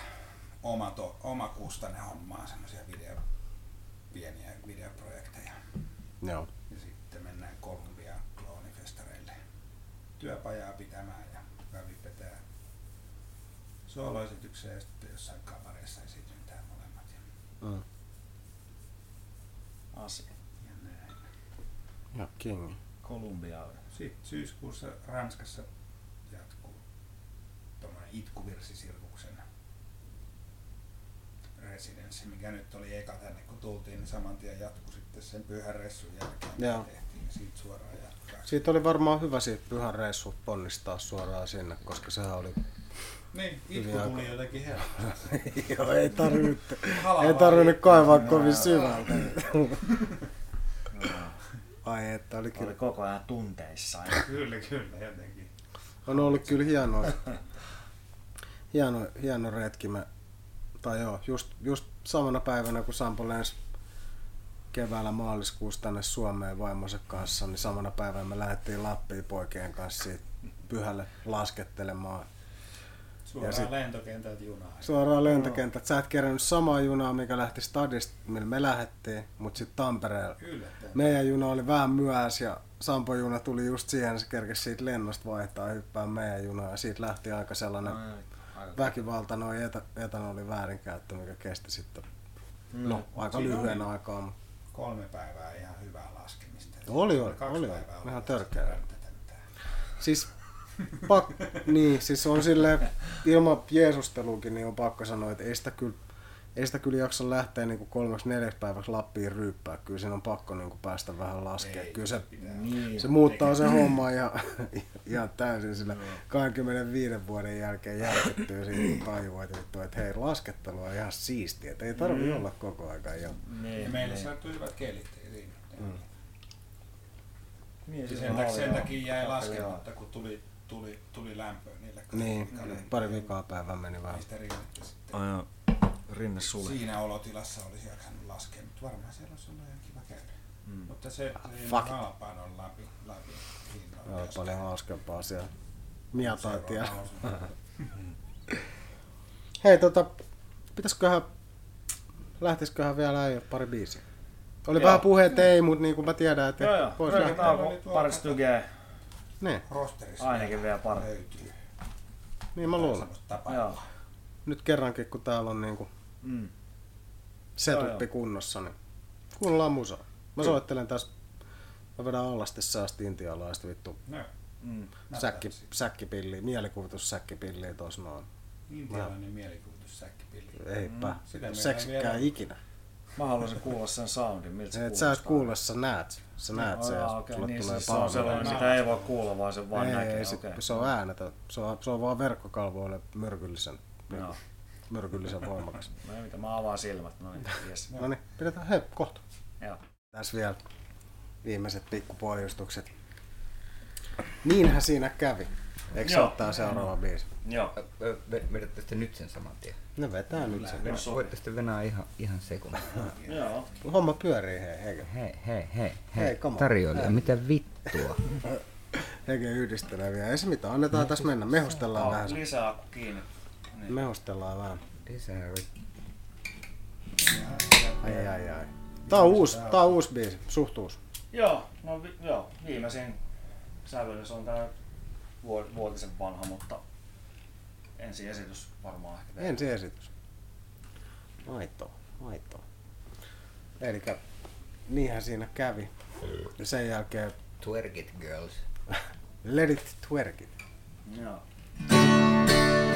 omato, omakustanne hommaa, semmoisia video, pieniä videoprojekteja. Joo. Ja sitten mennään Kolumbia kloonifestareille työpajaa pitämään ja Ravi vetää sooloesityksiä ja sitten jossain. Ja, Mm. Asia. ja näin. Ja kingi. Kolumbia. Sitten syyskuussa Ranskassa jatkuu tuommoinen itkuvirsisirkuksen residenssi, mikä nyt oli eka tänne kun tultiin, niin saman tien jatkuu sitten sen pyhän reissun jälkeen, Joo. tehtiin, ja siitä suoraan jatkaa. Siitä oli varmaan hyvä siitä pyhän reissu ponnistaa suoraan sinne, koska sehän oli... Niin, itku tuli jotenkin helposti. Joo, ei tarvinnut, ei tarvinnut kaivaa kovin syvältä. Ai että oli Oli kyllä. koko ajan tunteissaan. Kyllä, kyllä, jotenkin. On ollut kyllä hienoa. hieno, hieno retki. Me, tai joo, just, just samana päivänä kun Sampo lensi keväällä maaliskuussa tänne Suomeen vaimonsa kanssa, niin samana päivänä me lähdettiin Lappiin poikien kanssa siitä pyhälle laskettelemaan. Suoraan sit- lentokentältä junaa. Suoraan lentokentät. Sä et kerännyt samaa junaa, mikä lähti stadista, millä me lähdettiin, mutta sitten Tampereella. Yllättäen. Meidän juna oli vähän myöhässä ja Sampo juna tuli just siihen, se kerkesi siitä lennosta vaihtaa ja hyppää meidän junaa ja siitä lähti aika sellainen väkivaltainen etä, etanolin väärinkäyttö, mikä kesti sitten no, aika Siinä lyhyen oli- aikaa. Mutta Kolme päivää ihan hyvää laskemista. Oli, oli, Kaksi oli, päivää ihan oli törkeä. siis, pak, niin, siis on sille ilman Jeesusteluukin, niin on pakko sanoa, että ei sitä kyllä, ei sitä kyllä jaksa lähteä niin kolmeksi neljäksi päiväksi Lappiin ryyppää. Kyllä siinä on pakko niin päästä vähän laskemaan. Ei, Kyllä se. Niin. se muuttaa se homma ja, ihan täysin sillä 25 vuoden jälkeen järkyttyy siitä, kun tajuaa, että, että hei, laskettelu on ihan siistiä. Että ei tarvi Mm. olla koko ajan. Ja, Niin, Ja meille niin. saattoi hyvät kelit. siinä. Mm. Niin, Ja siis sen, sen takia jäi laskematta, kun tuli, tuli, tuli lämpöä niille. niin, kavereille. pari vikaa päivää meni vähän. Ei sitä rinnettä sitten. joo. Rinne sulle. Siinä olotilassa olisi jaksanut laskea, mutta varmaan siellä olisi ollut ihan kiva käydä. Mm. Mutta se ei fuck it. halpaan on läpi, läpi hinnoin. Joo, paljon hauskempaa siellä. Mietaitia. Hei, tota, pitäisiköhän, lähtisiköhän vielä äijä pari biisiä? Oli Joo. vähän puheet ei, mutta niin kuin mä tiedän, että Joo, joo. lähteä. tauko, pari stygee. Niin, Rosterissa Ainakin vielä pari. löytyy. niin mä luulen. Joo. Nyt kerrankin, kun täällä on niinku Mm. setuppi Joo, kunnossa, niin kuunnellaan musaa. Mä soittelen tässä, mä vedän alasti säästä intialaista vittu No, Mm. säkki, säkkipilliä, mielikuvitussäkkipilliä tuossa noin. intialainen mielikuvitussäkkipilli. Eipä, Mm, vielä- ikinä. Mä haluaisin kuulla sen soundin, miltä se Et sä et kuulostaa. kuule, sä näet. Sä näet se, Ai, ja okei, sulle niin, tulee siis se on sellainen, mitä ei voi kuulla, vaan se vaan Ei, näkee. ei, okei. se on äänetön. Se on, se on vaan verkkokalvoille myrkyllisen. Joo. myrkyllisen voimakas. No ei mitä, mä avaan silmät. No niin, yes. No niin, pidetään, hei, kohta. Joo. Tässä vielä viimeiset pikkupohjustukset. Niinhän siinä kävi. Eikö se ottaa seuraava biisi? Joo. Vedätte sitten nyt sen saman tien. Ne vetää nyt se. Voitte sitten venää ihan, ihan sekunnin. Joo. Homma pyörii hei. Hei, hei, hei, Hei, hei, tarjoilija, Hei. mitä vittua? Hege yhdistelee vielä. Ei se mitään, annetaan tässä mennä. Mehustellaan vähän. Lisää akku kiinni. Niin. Mehustellaan vähän. Lisää Ai ai ai. ai. Tää on uusi, tää on uusi biisi, suht uusi. Joo, no vi- joo, viimeisin sävellys on tää vuotisen vanha, mutta ensi esitys varmaan ehkä tehdään. Ensi esitys. Aitoa, aitoa. Elikkä niinhän siinä kävi. Ja sen jälkeen Twerk it girls. Let it twerk it. Joo. Oreille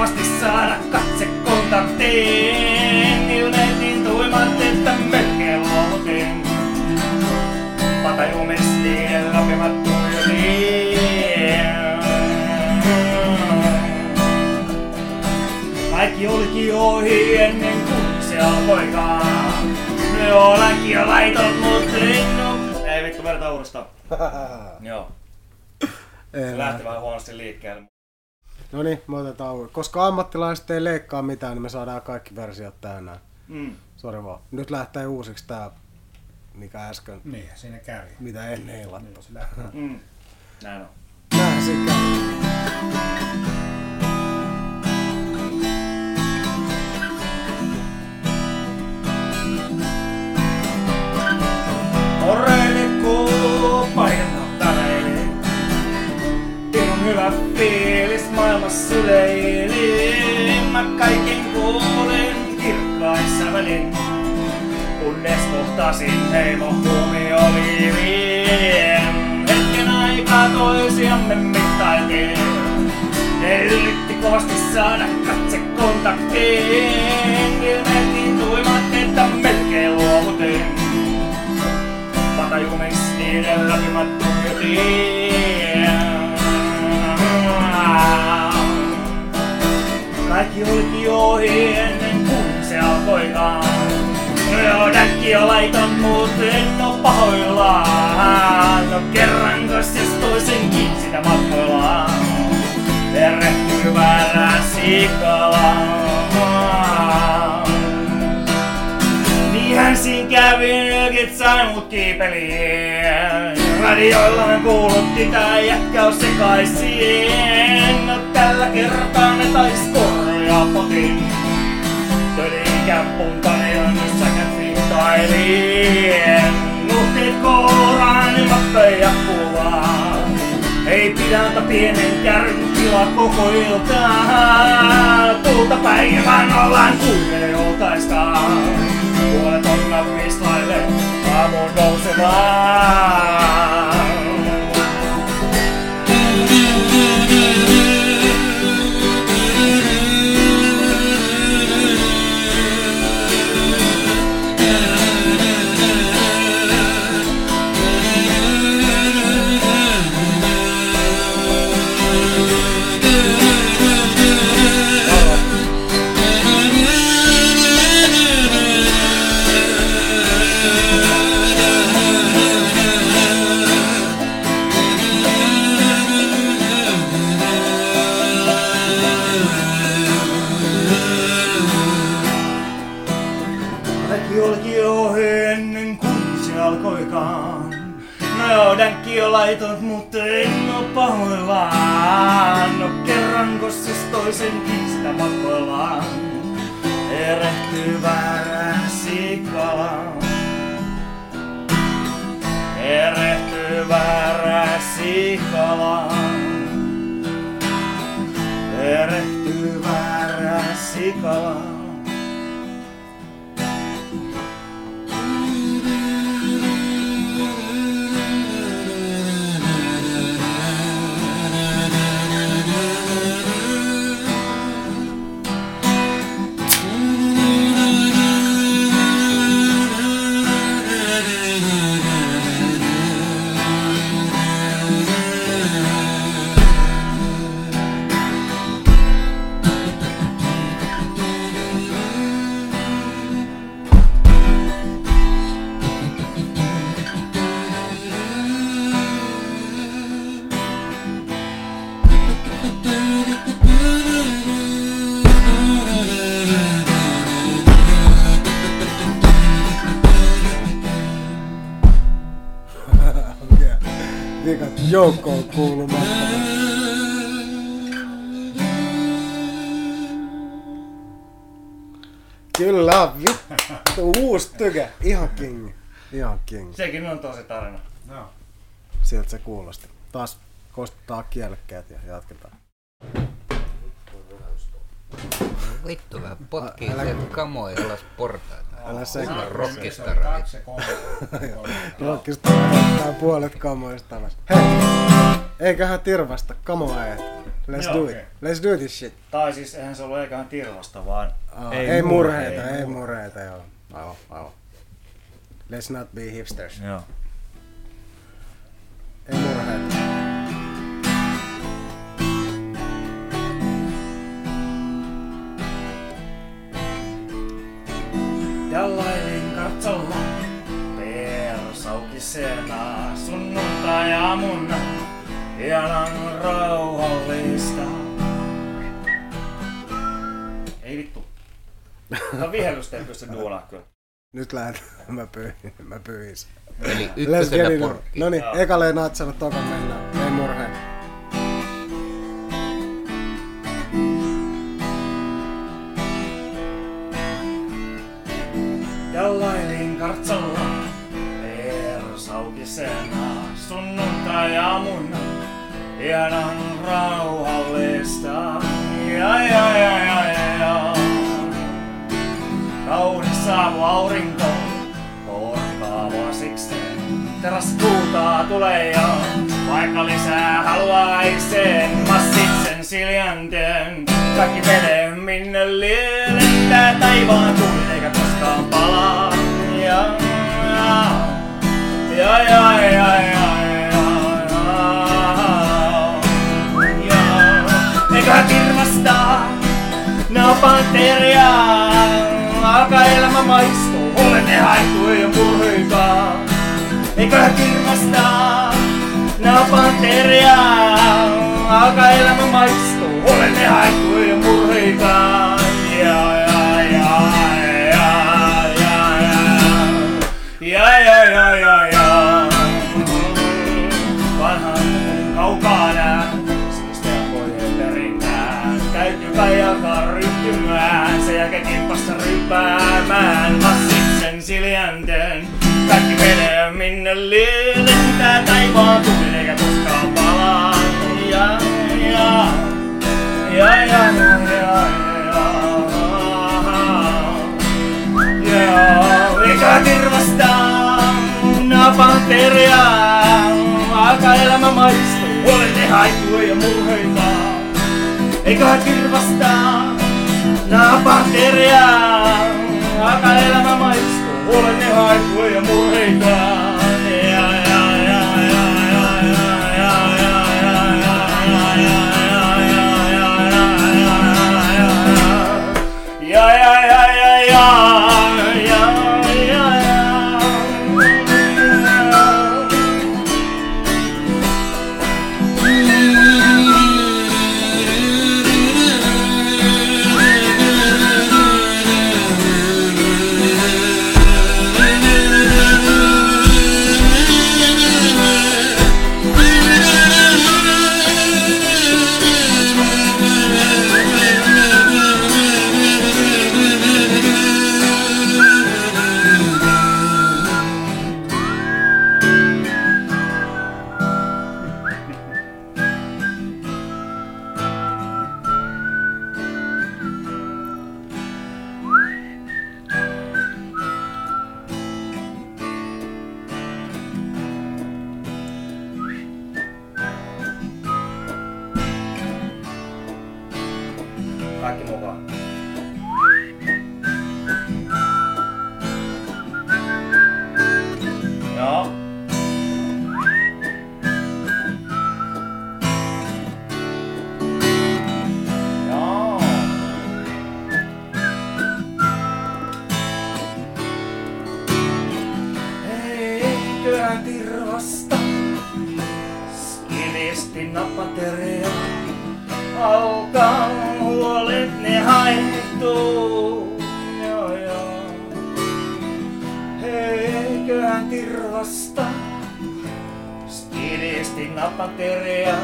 kovasti saada katse kontaktiin. Ilmeetin tuimat, että melkein luovutin. Patajumistiin läpimättä Kaikki olikin ohi ennen kuin se alkoikaan. Ne olenkin jo laiton, mut en oo... Ei vittu, verta uudestaan. Joo, se lähti vähän huonosti liikkeelle. No niin, me otetaan uusi. Koska ammattilaiset ei leikkaa mitään, niin me saadaan kaikki versiot tänään. Mm. Sori vaan. Nyt lähtee uusiksi tää, mikä äsken, Niin, siinä kävi. mitä ennen se lähtee. Mm. Näin on. Näin se käy. Hyvä fiilis maailmassa leilee. Mä kaiken kuulen kirkkaissa välin. Kunnes kohtasin heimo huomio liivien. Hetken aikaa toisiamme mittailtiin. Ne yritti kovasti saada katse kontaktiin. Ilmeetin tuimat, että melkein luovutin. Patajumistiin läpimät tuijotiin. Kaikki olikin ohi ennen kuin se alkoikaan. Joo, däkki on laiton, mut en oo pahoillaan. No kerranko siis toisenkin sitä matkoillaan. Perehtyy väärään sikalaan. Niinhän siinä kävi, nykit sai mut kiipeliin. Radioillaan kuulutti tää jätkäys sekaisin. No tällä kertaa ne tais korjaa potin. Tölikän puntani on missä fintailien. Nuhtit kouraan ilmatteja kuvaa. Ei pidä antaa pienen kärryn tila koko iltaa. Tulta päivän ollaan kuin ei oltaiskaan. Puolet onna vislaille aamun nousevaan. jo mut en oo no pahoillaan. No kerranko siis toisen kiistä vakoillaan, erehtyy väärään sikalaan. Erehtyy väärään sikalaan. Erehtyy väärään sikalaan. Sekin on tosi tarina. No. Sieltä se kuulosti. Taas kostuttaa kielekkeet ja jatketaan. Vittu vähän potkii Älä- sieltä kamoja alas portaita. Älä se rockistara. kaksi ja kolme. kolme. rockista ottaa puolet kamoista alas. Hei! Eiköhän tirvasta, come on äijät. Let's Joo, do okei. it. Let's do this shit. Tai siis eihän se ollut eiköhän tirvasta, vaan Aa, ei, ei murheita, ei murheita, joo. Aivan, aivan. Let's not be hipsters. Joo. Ei murheita. Jallailin katsolla persaukisena sunnuntai-aamuna Ihanan rauhallista Ei vittu. Tää vihellystä ei pysty duunaa kyllä. Nyt lähden. Mä pyyhin, mä pyyhin sen. Eli ykkösenä. No niin, ekalle ei natsannut, toka mennään. Ei murhe. Jallailin kartsalla persaukisena sunnuntai-aamuna. Hienon rauhaa. saavu aurinko on kaavaa sikseen. Teräs kuutaa tulee ja vaikka lisää haluaisin, massit sen siljänteen. Kaikki veden minne lielentää taivaan tuli eikä koskaan palaa. Ja, ja, ja, ja, ja, ja. Eiköhän kirvastaa, no panteriaa sama olemme haittuja ja murheita. Eiköhän kirkastaa napanteriaa. Menee minne lienentää taivaan tuli eikä koskaan palaa. Ja ja ja ja ja ja ja eikä kirvastaa napanteria alkaa elämä maistuu olen ne haittuja ja murheita. Eiköhän kirvastaa napanteria alkaa elämä maistuu 我们的海水也不会干。Napaterea.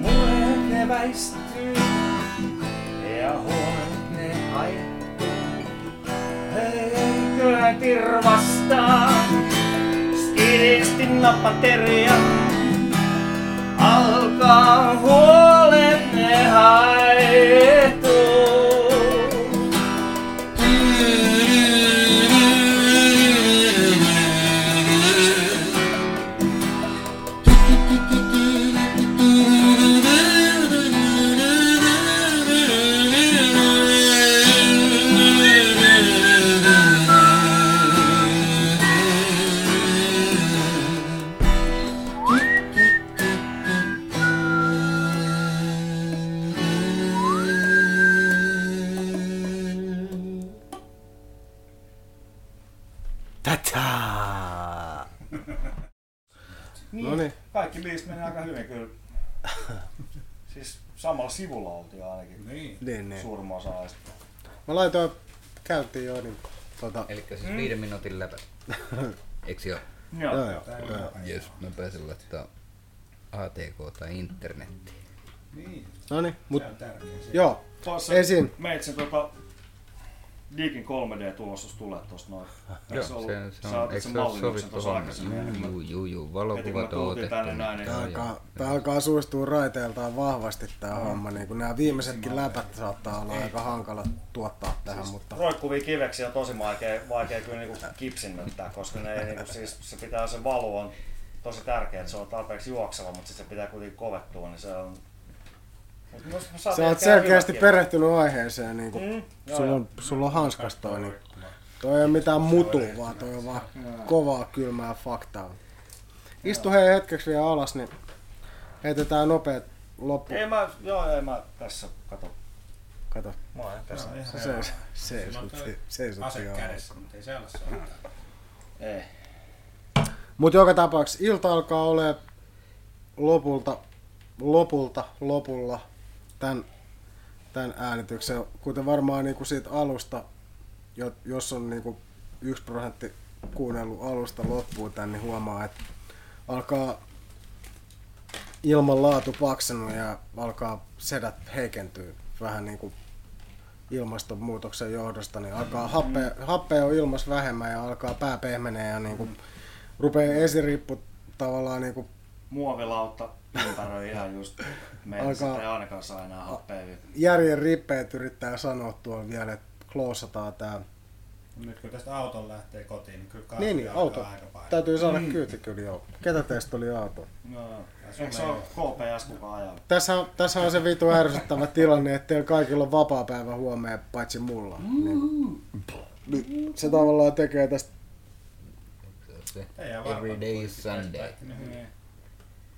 Muret ne väistyy ja huolet ne haihtuu. Eiköhän tirvasta skilisti napateria. Alkaa huolet ne haihtuu. Kaikki biisit meni aika hyvin kyllä. siis samalla sivulla oltiin ainakin Niin. Niin, niin. suurimman osa ajasta. Mä laitoin, käytiin jo, niin tota, Eli siis viiden minuutin läpä. Eiks joo? Joo. joo joo. Jes, mä pääsen laittaa ATK tai internettiin. Niin, No niin, mut se on tärkeä. se. joo, Tuossa Esiin. Meitsin tota Digin 3D-tulostus tulee tosta noin. Joo, ollut- se, se sä on, otit eikö se sovittu tuossa aikaisemmin? Juu, juu, juu, valokuvat on otettu. tänne näin, niin joo. alkaa, tää alkaa suistua raiteeltaan vahvasti tää homma. Niin kun nämä viimeisetkin läpät saattaa olla aika hankala tuottaa tähän, mutta roikkuvia kiveksiä on tosi vaikea, vaikea kyllä niinku kipsinnöttää, koska ne ei, niinku, siis, se pitää se valu on tosi tärkeä, että se on tarpeeksi juokseva, mutta sitten se pitää kuitenkin kovettua, niin se on... Mut sä oot selkeästi perehtynyt aiheeseen. Niin kun Mm, joo, sulla, on, sulla on hanskas toi, niin toi ei ole mitään mutu, vaan toi on vaan kovaa kylmää faktaa. Istu hei hetkeksi vielä alas, niin heitetään nopeet loppu. Ei mä, joo, ei mä tässä, kato. Kato, Mä oon tässä. Ihan se hyvä. seis, Sillä on seisut, toi seisut Ase ihan kädessä, mutta ei se ole. Ei. Mutta joka tapauksessa ilta alkaa ole lopulta, lopulta, lopulla tämän, tämän äänityksen. Kuten varmaan niinku siitä alusta, jo- jos on niinku yksi prosentti kuunnellut alusta loppuun tän, niin huomaa, että alkaa ilman laatu paksenut ja alkaa sedät heikentyä vähän niin kuin ilmastonmuutoksen johdosta, niin alkaa happea, happea on ilmas vähemmän ja alkaa pää pehmenee ja niin kuin rupeaa esirippu tavallaan niin kuin Muovilautta ympäröi ihan just meidän Alkaa- sitä ei ainakaan saa enää happea. järjen rippeet yrittää sanoa tuolla vielä, että kloosataan tää. Nyt kun tästä auton lähtee kotiin, niin kyllä Niin, niin, auto. aika. Täytyy saada kyyti kyllä joo. Ketä teistä oli auto? No, eikö se ole KPS kukaan ajaa? Tässä on, tässä on se vitu ärsyttävä tilanne, että teillä kaikilla on vapaa päivä huomenna paitsi mulla. Niin, niin se tavallaan tekee tästä. Every day is Sunday. Niin.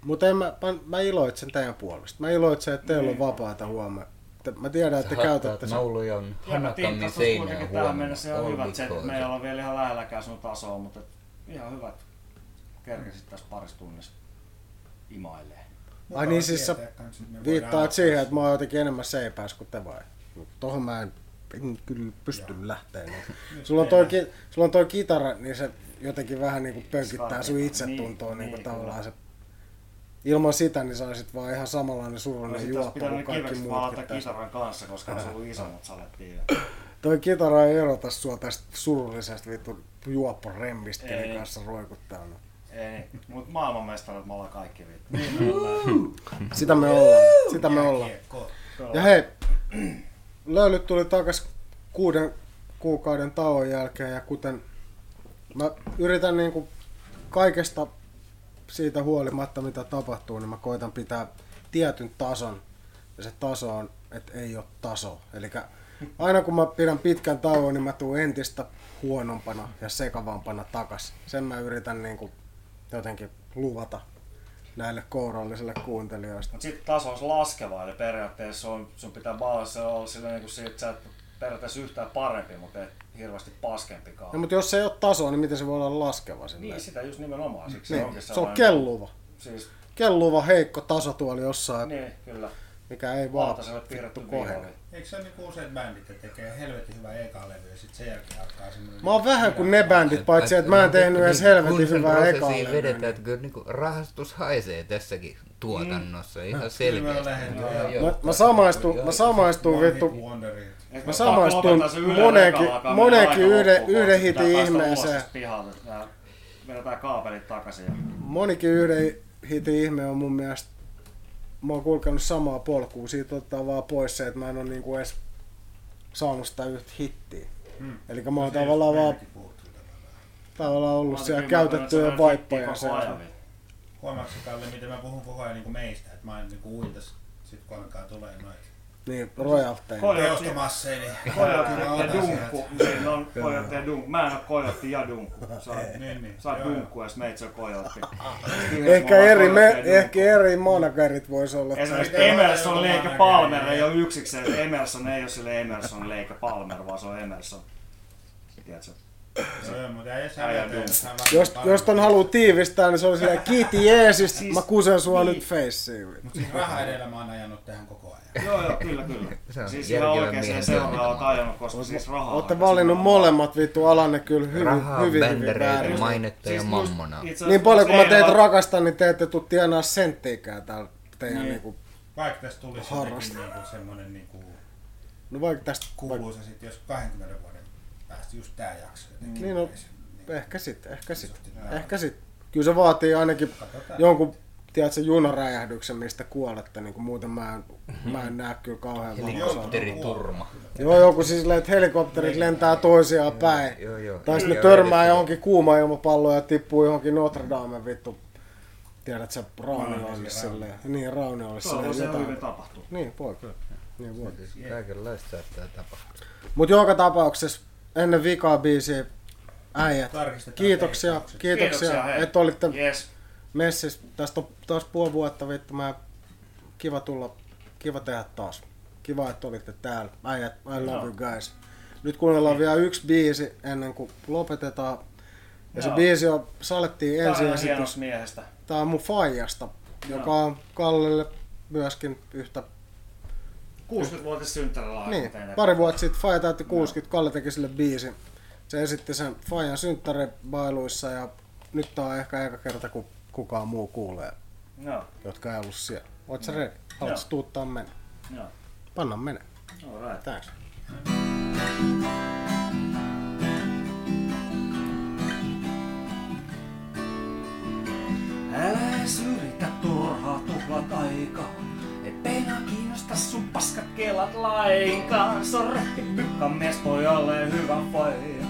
Mutta en mä, mä, mä iloitsen teidän puolesta. Mä iloitsen, että teillä on vapaata huomenna. Mä tiedän, että te käytätte sen. nauluja on hanakammin seinään kuitenkin tähän huomenna. mennessä ihan hyvät se, että because. me ei olla vielä ihan lähelläkään sun tasoa, mutta ihan hyvät kerkesit tässä parissa tunnissa imailee. Ai niin, siis sä Viittaat siihen, että mä oon jotenkin enemmän seipäässä kuin te vai? Tohon mä en, en kyllä pysty lähteä. Niin. Sulla, on toi, sulla on toi kitara, niin se jotenkin vähän niinku pönkittää sun itsetuntoa Niin, niin, niin, tavallaan se. Ilman sitä niin saisit vaan ihan samanlainen surullinen Olisi juoppa kuin kaikki valata tässä. kitaran kanssa, koska on ollut isommat salettiin. Toi kitara ei erota sua tästä surullisesta vittu juopporemmistä, kenen kanssa roikuttaa. No. Ei, niin. mut maailmanmestarit me ollaan kaikki vittu. Sitä me ollaan. Sitä me ollaan. Ja hei, löylyt tuli takas kuuden kuukauden tauon jälkeen ja kuten mä yritän niinku kaikesta siitä huolimatta mitä tapahtuu, niin mä koitan pitää tietyn tason se taso on, että ei ole taso. Eli aina kun mä pidän pitkän tauon, niin mä tuun entistä huonompana ja sekavampana takas. Sen mä yritän niin kuin jotenkin luvata näille kourallisille kuuntelijoille. Mutta sitten taso olisi laskeva, eli periaatteessa on, sun pitää baalassa olla sillä niin kuin siitä, että sä et periaatteessa yhtään parempi, mutta et hirveästi paskempikaan. No, mutta jos se ei ole tasoa, niin miten se voi olla laskeva silleen? Niin, sitä just nimenomaan. Siksi se Niin, onkin se on kelluva. Siis, Kelluva heikko tasotuoli jossain, niin, kyllä. mikä ei vaan vittu piirretty kohene. vihollinen. Eikö se ole niinku useat bändit, että tekee helvetin hyvä eka levy ja sitten sen jälkeen alkaa semmoinen... Mä oon vähän kuin ne bändit, paitsi että mä en tehnyt edes helvetin hyvää ekaa levyä. vedetään, että kyllä niinku rahastus haisee tässäkin tuotannossa ihan Kyllä selkeästi. Mä, mä samaistun, mä samaistun vittu. Eikö Mä samaistun se mennä aika yhden- yhden hitin ihmeeseen. pihalle. Tää- Vedetään kaapelit takaisin. Ja... monikin yhden hitin ihme on mun mielestä, mä oon kulkenut samaa polkua, siitä ottaa vaan pois se, että mä en oo niinku edes saanut sitä yhtä hittiä. Hmm. Eli mä oon tavallaan vaan tavallaan ollut siellä käytettyjä vaippoja siellä. Huomaatko Kalle, miten mä puhun koko ajan niinku meistä, että mä oon niinku uintas, sit kun alkaa tulee noita Niin. Kojotti, teostomasseja, niin mä ja otan dunkku. Siinä on kojotti ja dunkku. Mä en oo kojotti ja dunkku. Sä oot. Niin, niin. sä oot dunkku ja meitsi on kojotti. Ehkä eri, me, ehkä eri managerit vois olla. Esimerkiksi Emerson Leike Palmer ei ole yksikseen. Emerson ei ole sille Emerson Leike Palmer, vaan se on Emerson. Tiedätkö? Mutta jos hän Jos, jos ton haluu tiivistää, niin se oli silleen, kiiti Jeesus, Siis- mä kusen sua niin. nyt feissiin. Mut siis raha edellä mä oon ajanut tähän koko. Joo, joo, kyllä, kyllä. Se on Siis ihan se seuraa toimintamalli. ajanut, koska siis rahaa. On valinnut molemmat vittu alanne kyllä hyvin, Rahaa, hyvin, hyvin väärin. mainetta ja Siis itse Niin paljon kuin mä teitä rakastan, niin te ette tuu tienaa senttiikään täällä teidän Niin. niinku, Vaikka tästä tulisi Harrasta. jotenkin niinku semmonen niinku no vaikka tästä, vaikka, kuuluisa sit, jos 20 vuoden päästä just tää jakso jotenkin. Niin on. olisi, niin ehkä sit, ehkä sit, ehkä sit. Kyllä se vaatii ainakin jonkun, tiedätkö, junaräjähdyksen, mistä kuolette, niin kuin muuten mä en, mä en näe kyllä kauhean. Helikopteriturma. Joo, joku siis silleen, että helikopterit lentää toisiaan päin. Joo, joo. Tai sitten ne Ja törmää vedetty- johonkin kuuma ilmapalloon ja tippuu johonkin Notre Dame vittu. Tiedät sä Rauniolle Raunio, silleen. Niin, Tuolla voi silleen se hyvin jotain. tapahtua. Niin, voi kyllä. Niin voi. Siis Kaikenlaista saattaa tapahtua. Mut joka tapauksessa ennen vikaa biisiä äijät. Kiitoksia, kiitoksia, Kiitoksia, että olitte Yes. Messissä. Tästä on taas puoli vuotta vittu. Mä kiva tulla, kiva tehdä taas. Kiva, että olitte täällä. Äijät, I love Joo. you guys. Nyt kuunnellaan vielä yksi biisi ennen kuin lopetetaan. Ja se Joo. biisi on Salettiin ensiesitys. hienosta miehestä. Tää on mun faijasta, joka on Kallelle myöskin yhtä... 60-vuotias synttärilahja. Niin, pari vuotta sitten Faija täytti 60, Kalle teki sille biisin. Se esitti sen Fajan synttäribailuissa ja nyt tää on ehkä eka kerta, kun kukaan muu kuulee, Joo, jotka ei ollut siellä. Oot sä ready? Haluatko Joo. tuuttaa mennä? joo. Panna mennä. Alright. Thanks. Älä edes yritä turhaa tuhlat aikaa. Et peina kiinnosta sun paskat kelat lainkaan. Sorretti pykka mies pojalle hyvä faija.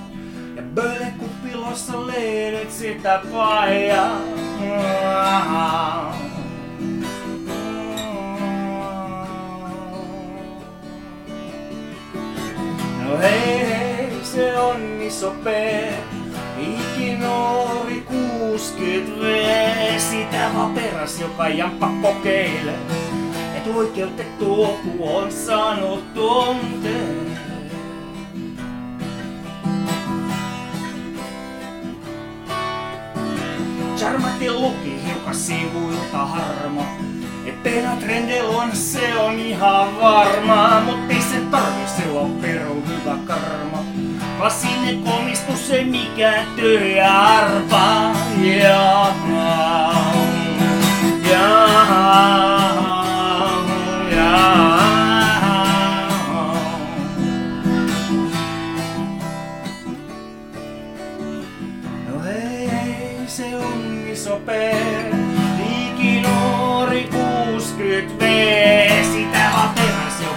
Ja böle kuppilossa leidet sitä paijaa. No hei hei, se on iso P. Ikinuori 60 V. Sitä vaan peräs, joka jamppa kokeilee. Et oikeutettu opu on saanut tunteen. Charmatti luki hiukan sivuilta harma. Et penatrendel on, se on ihan varma. Mut ei se tarvi, se on peru hyvä karma. Klassinen komistus, ei mikään tyhjä arpa. Ja, ja, ja.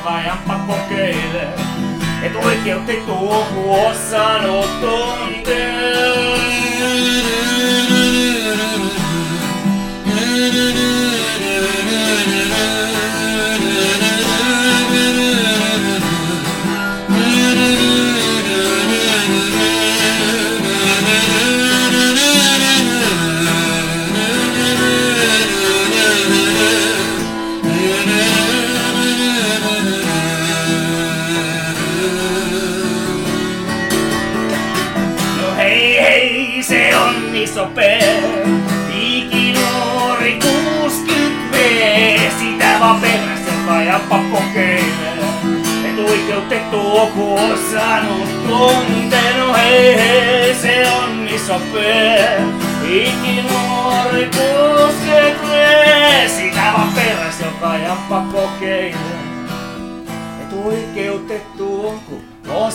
Peräs, joka jamppa kokeilee. Et oikeutettu ohu on saanut tunteen. Iso P. Ikinuori 60 V. Sitä vaan peräs, joka jappa kokeilee. Et oikeutettu oku on saanut tunteen, no hei hei, se on iso P. Ikinuori 60 V. Sitä vaan peräs, joka jappa kokeilee. Et oikeutettu on, kun on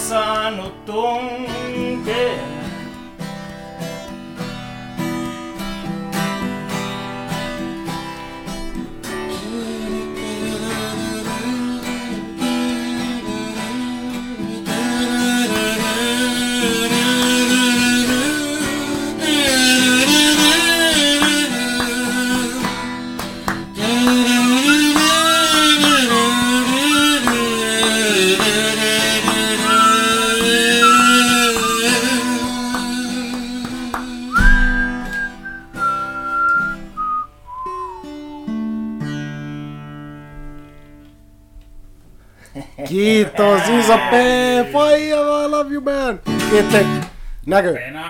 saanut tunkeen. Kiitos Isa P! Faija, I love you man! Kiitos. Näkyy. Pena.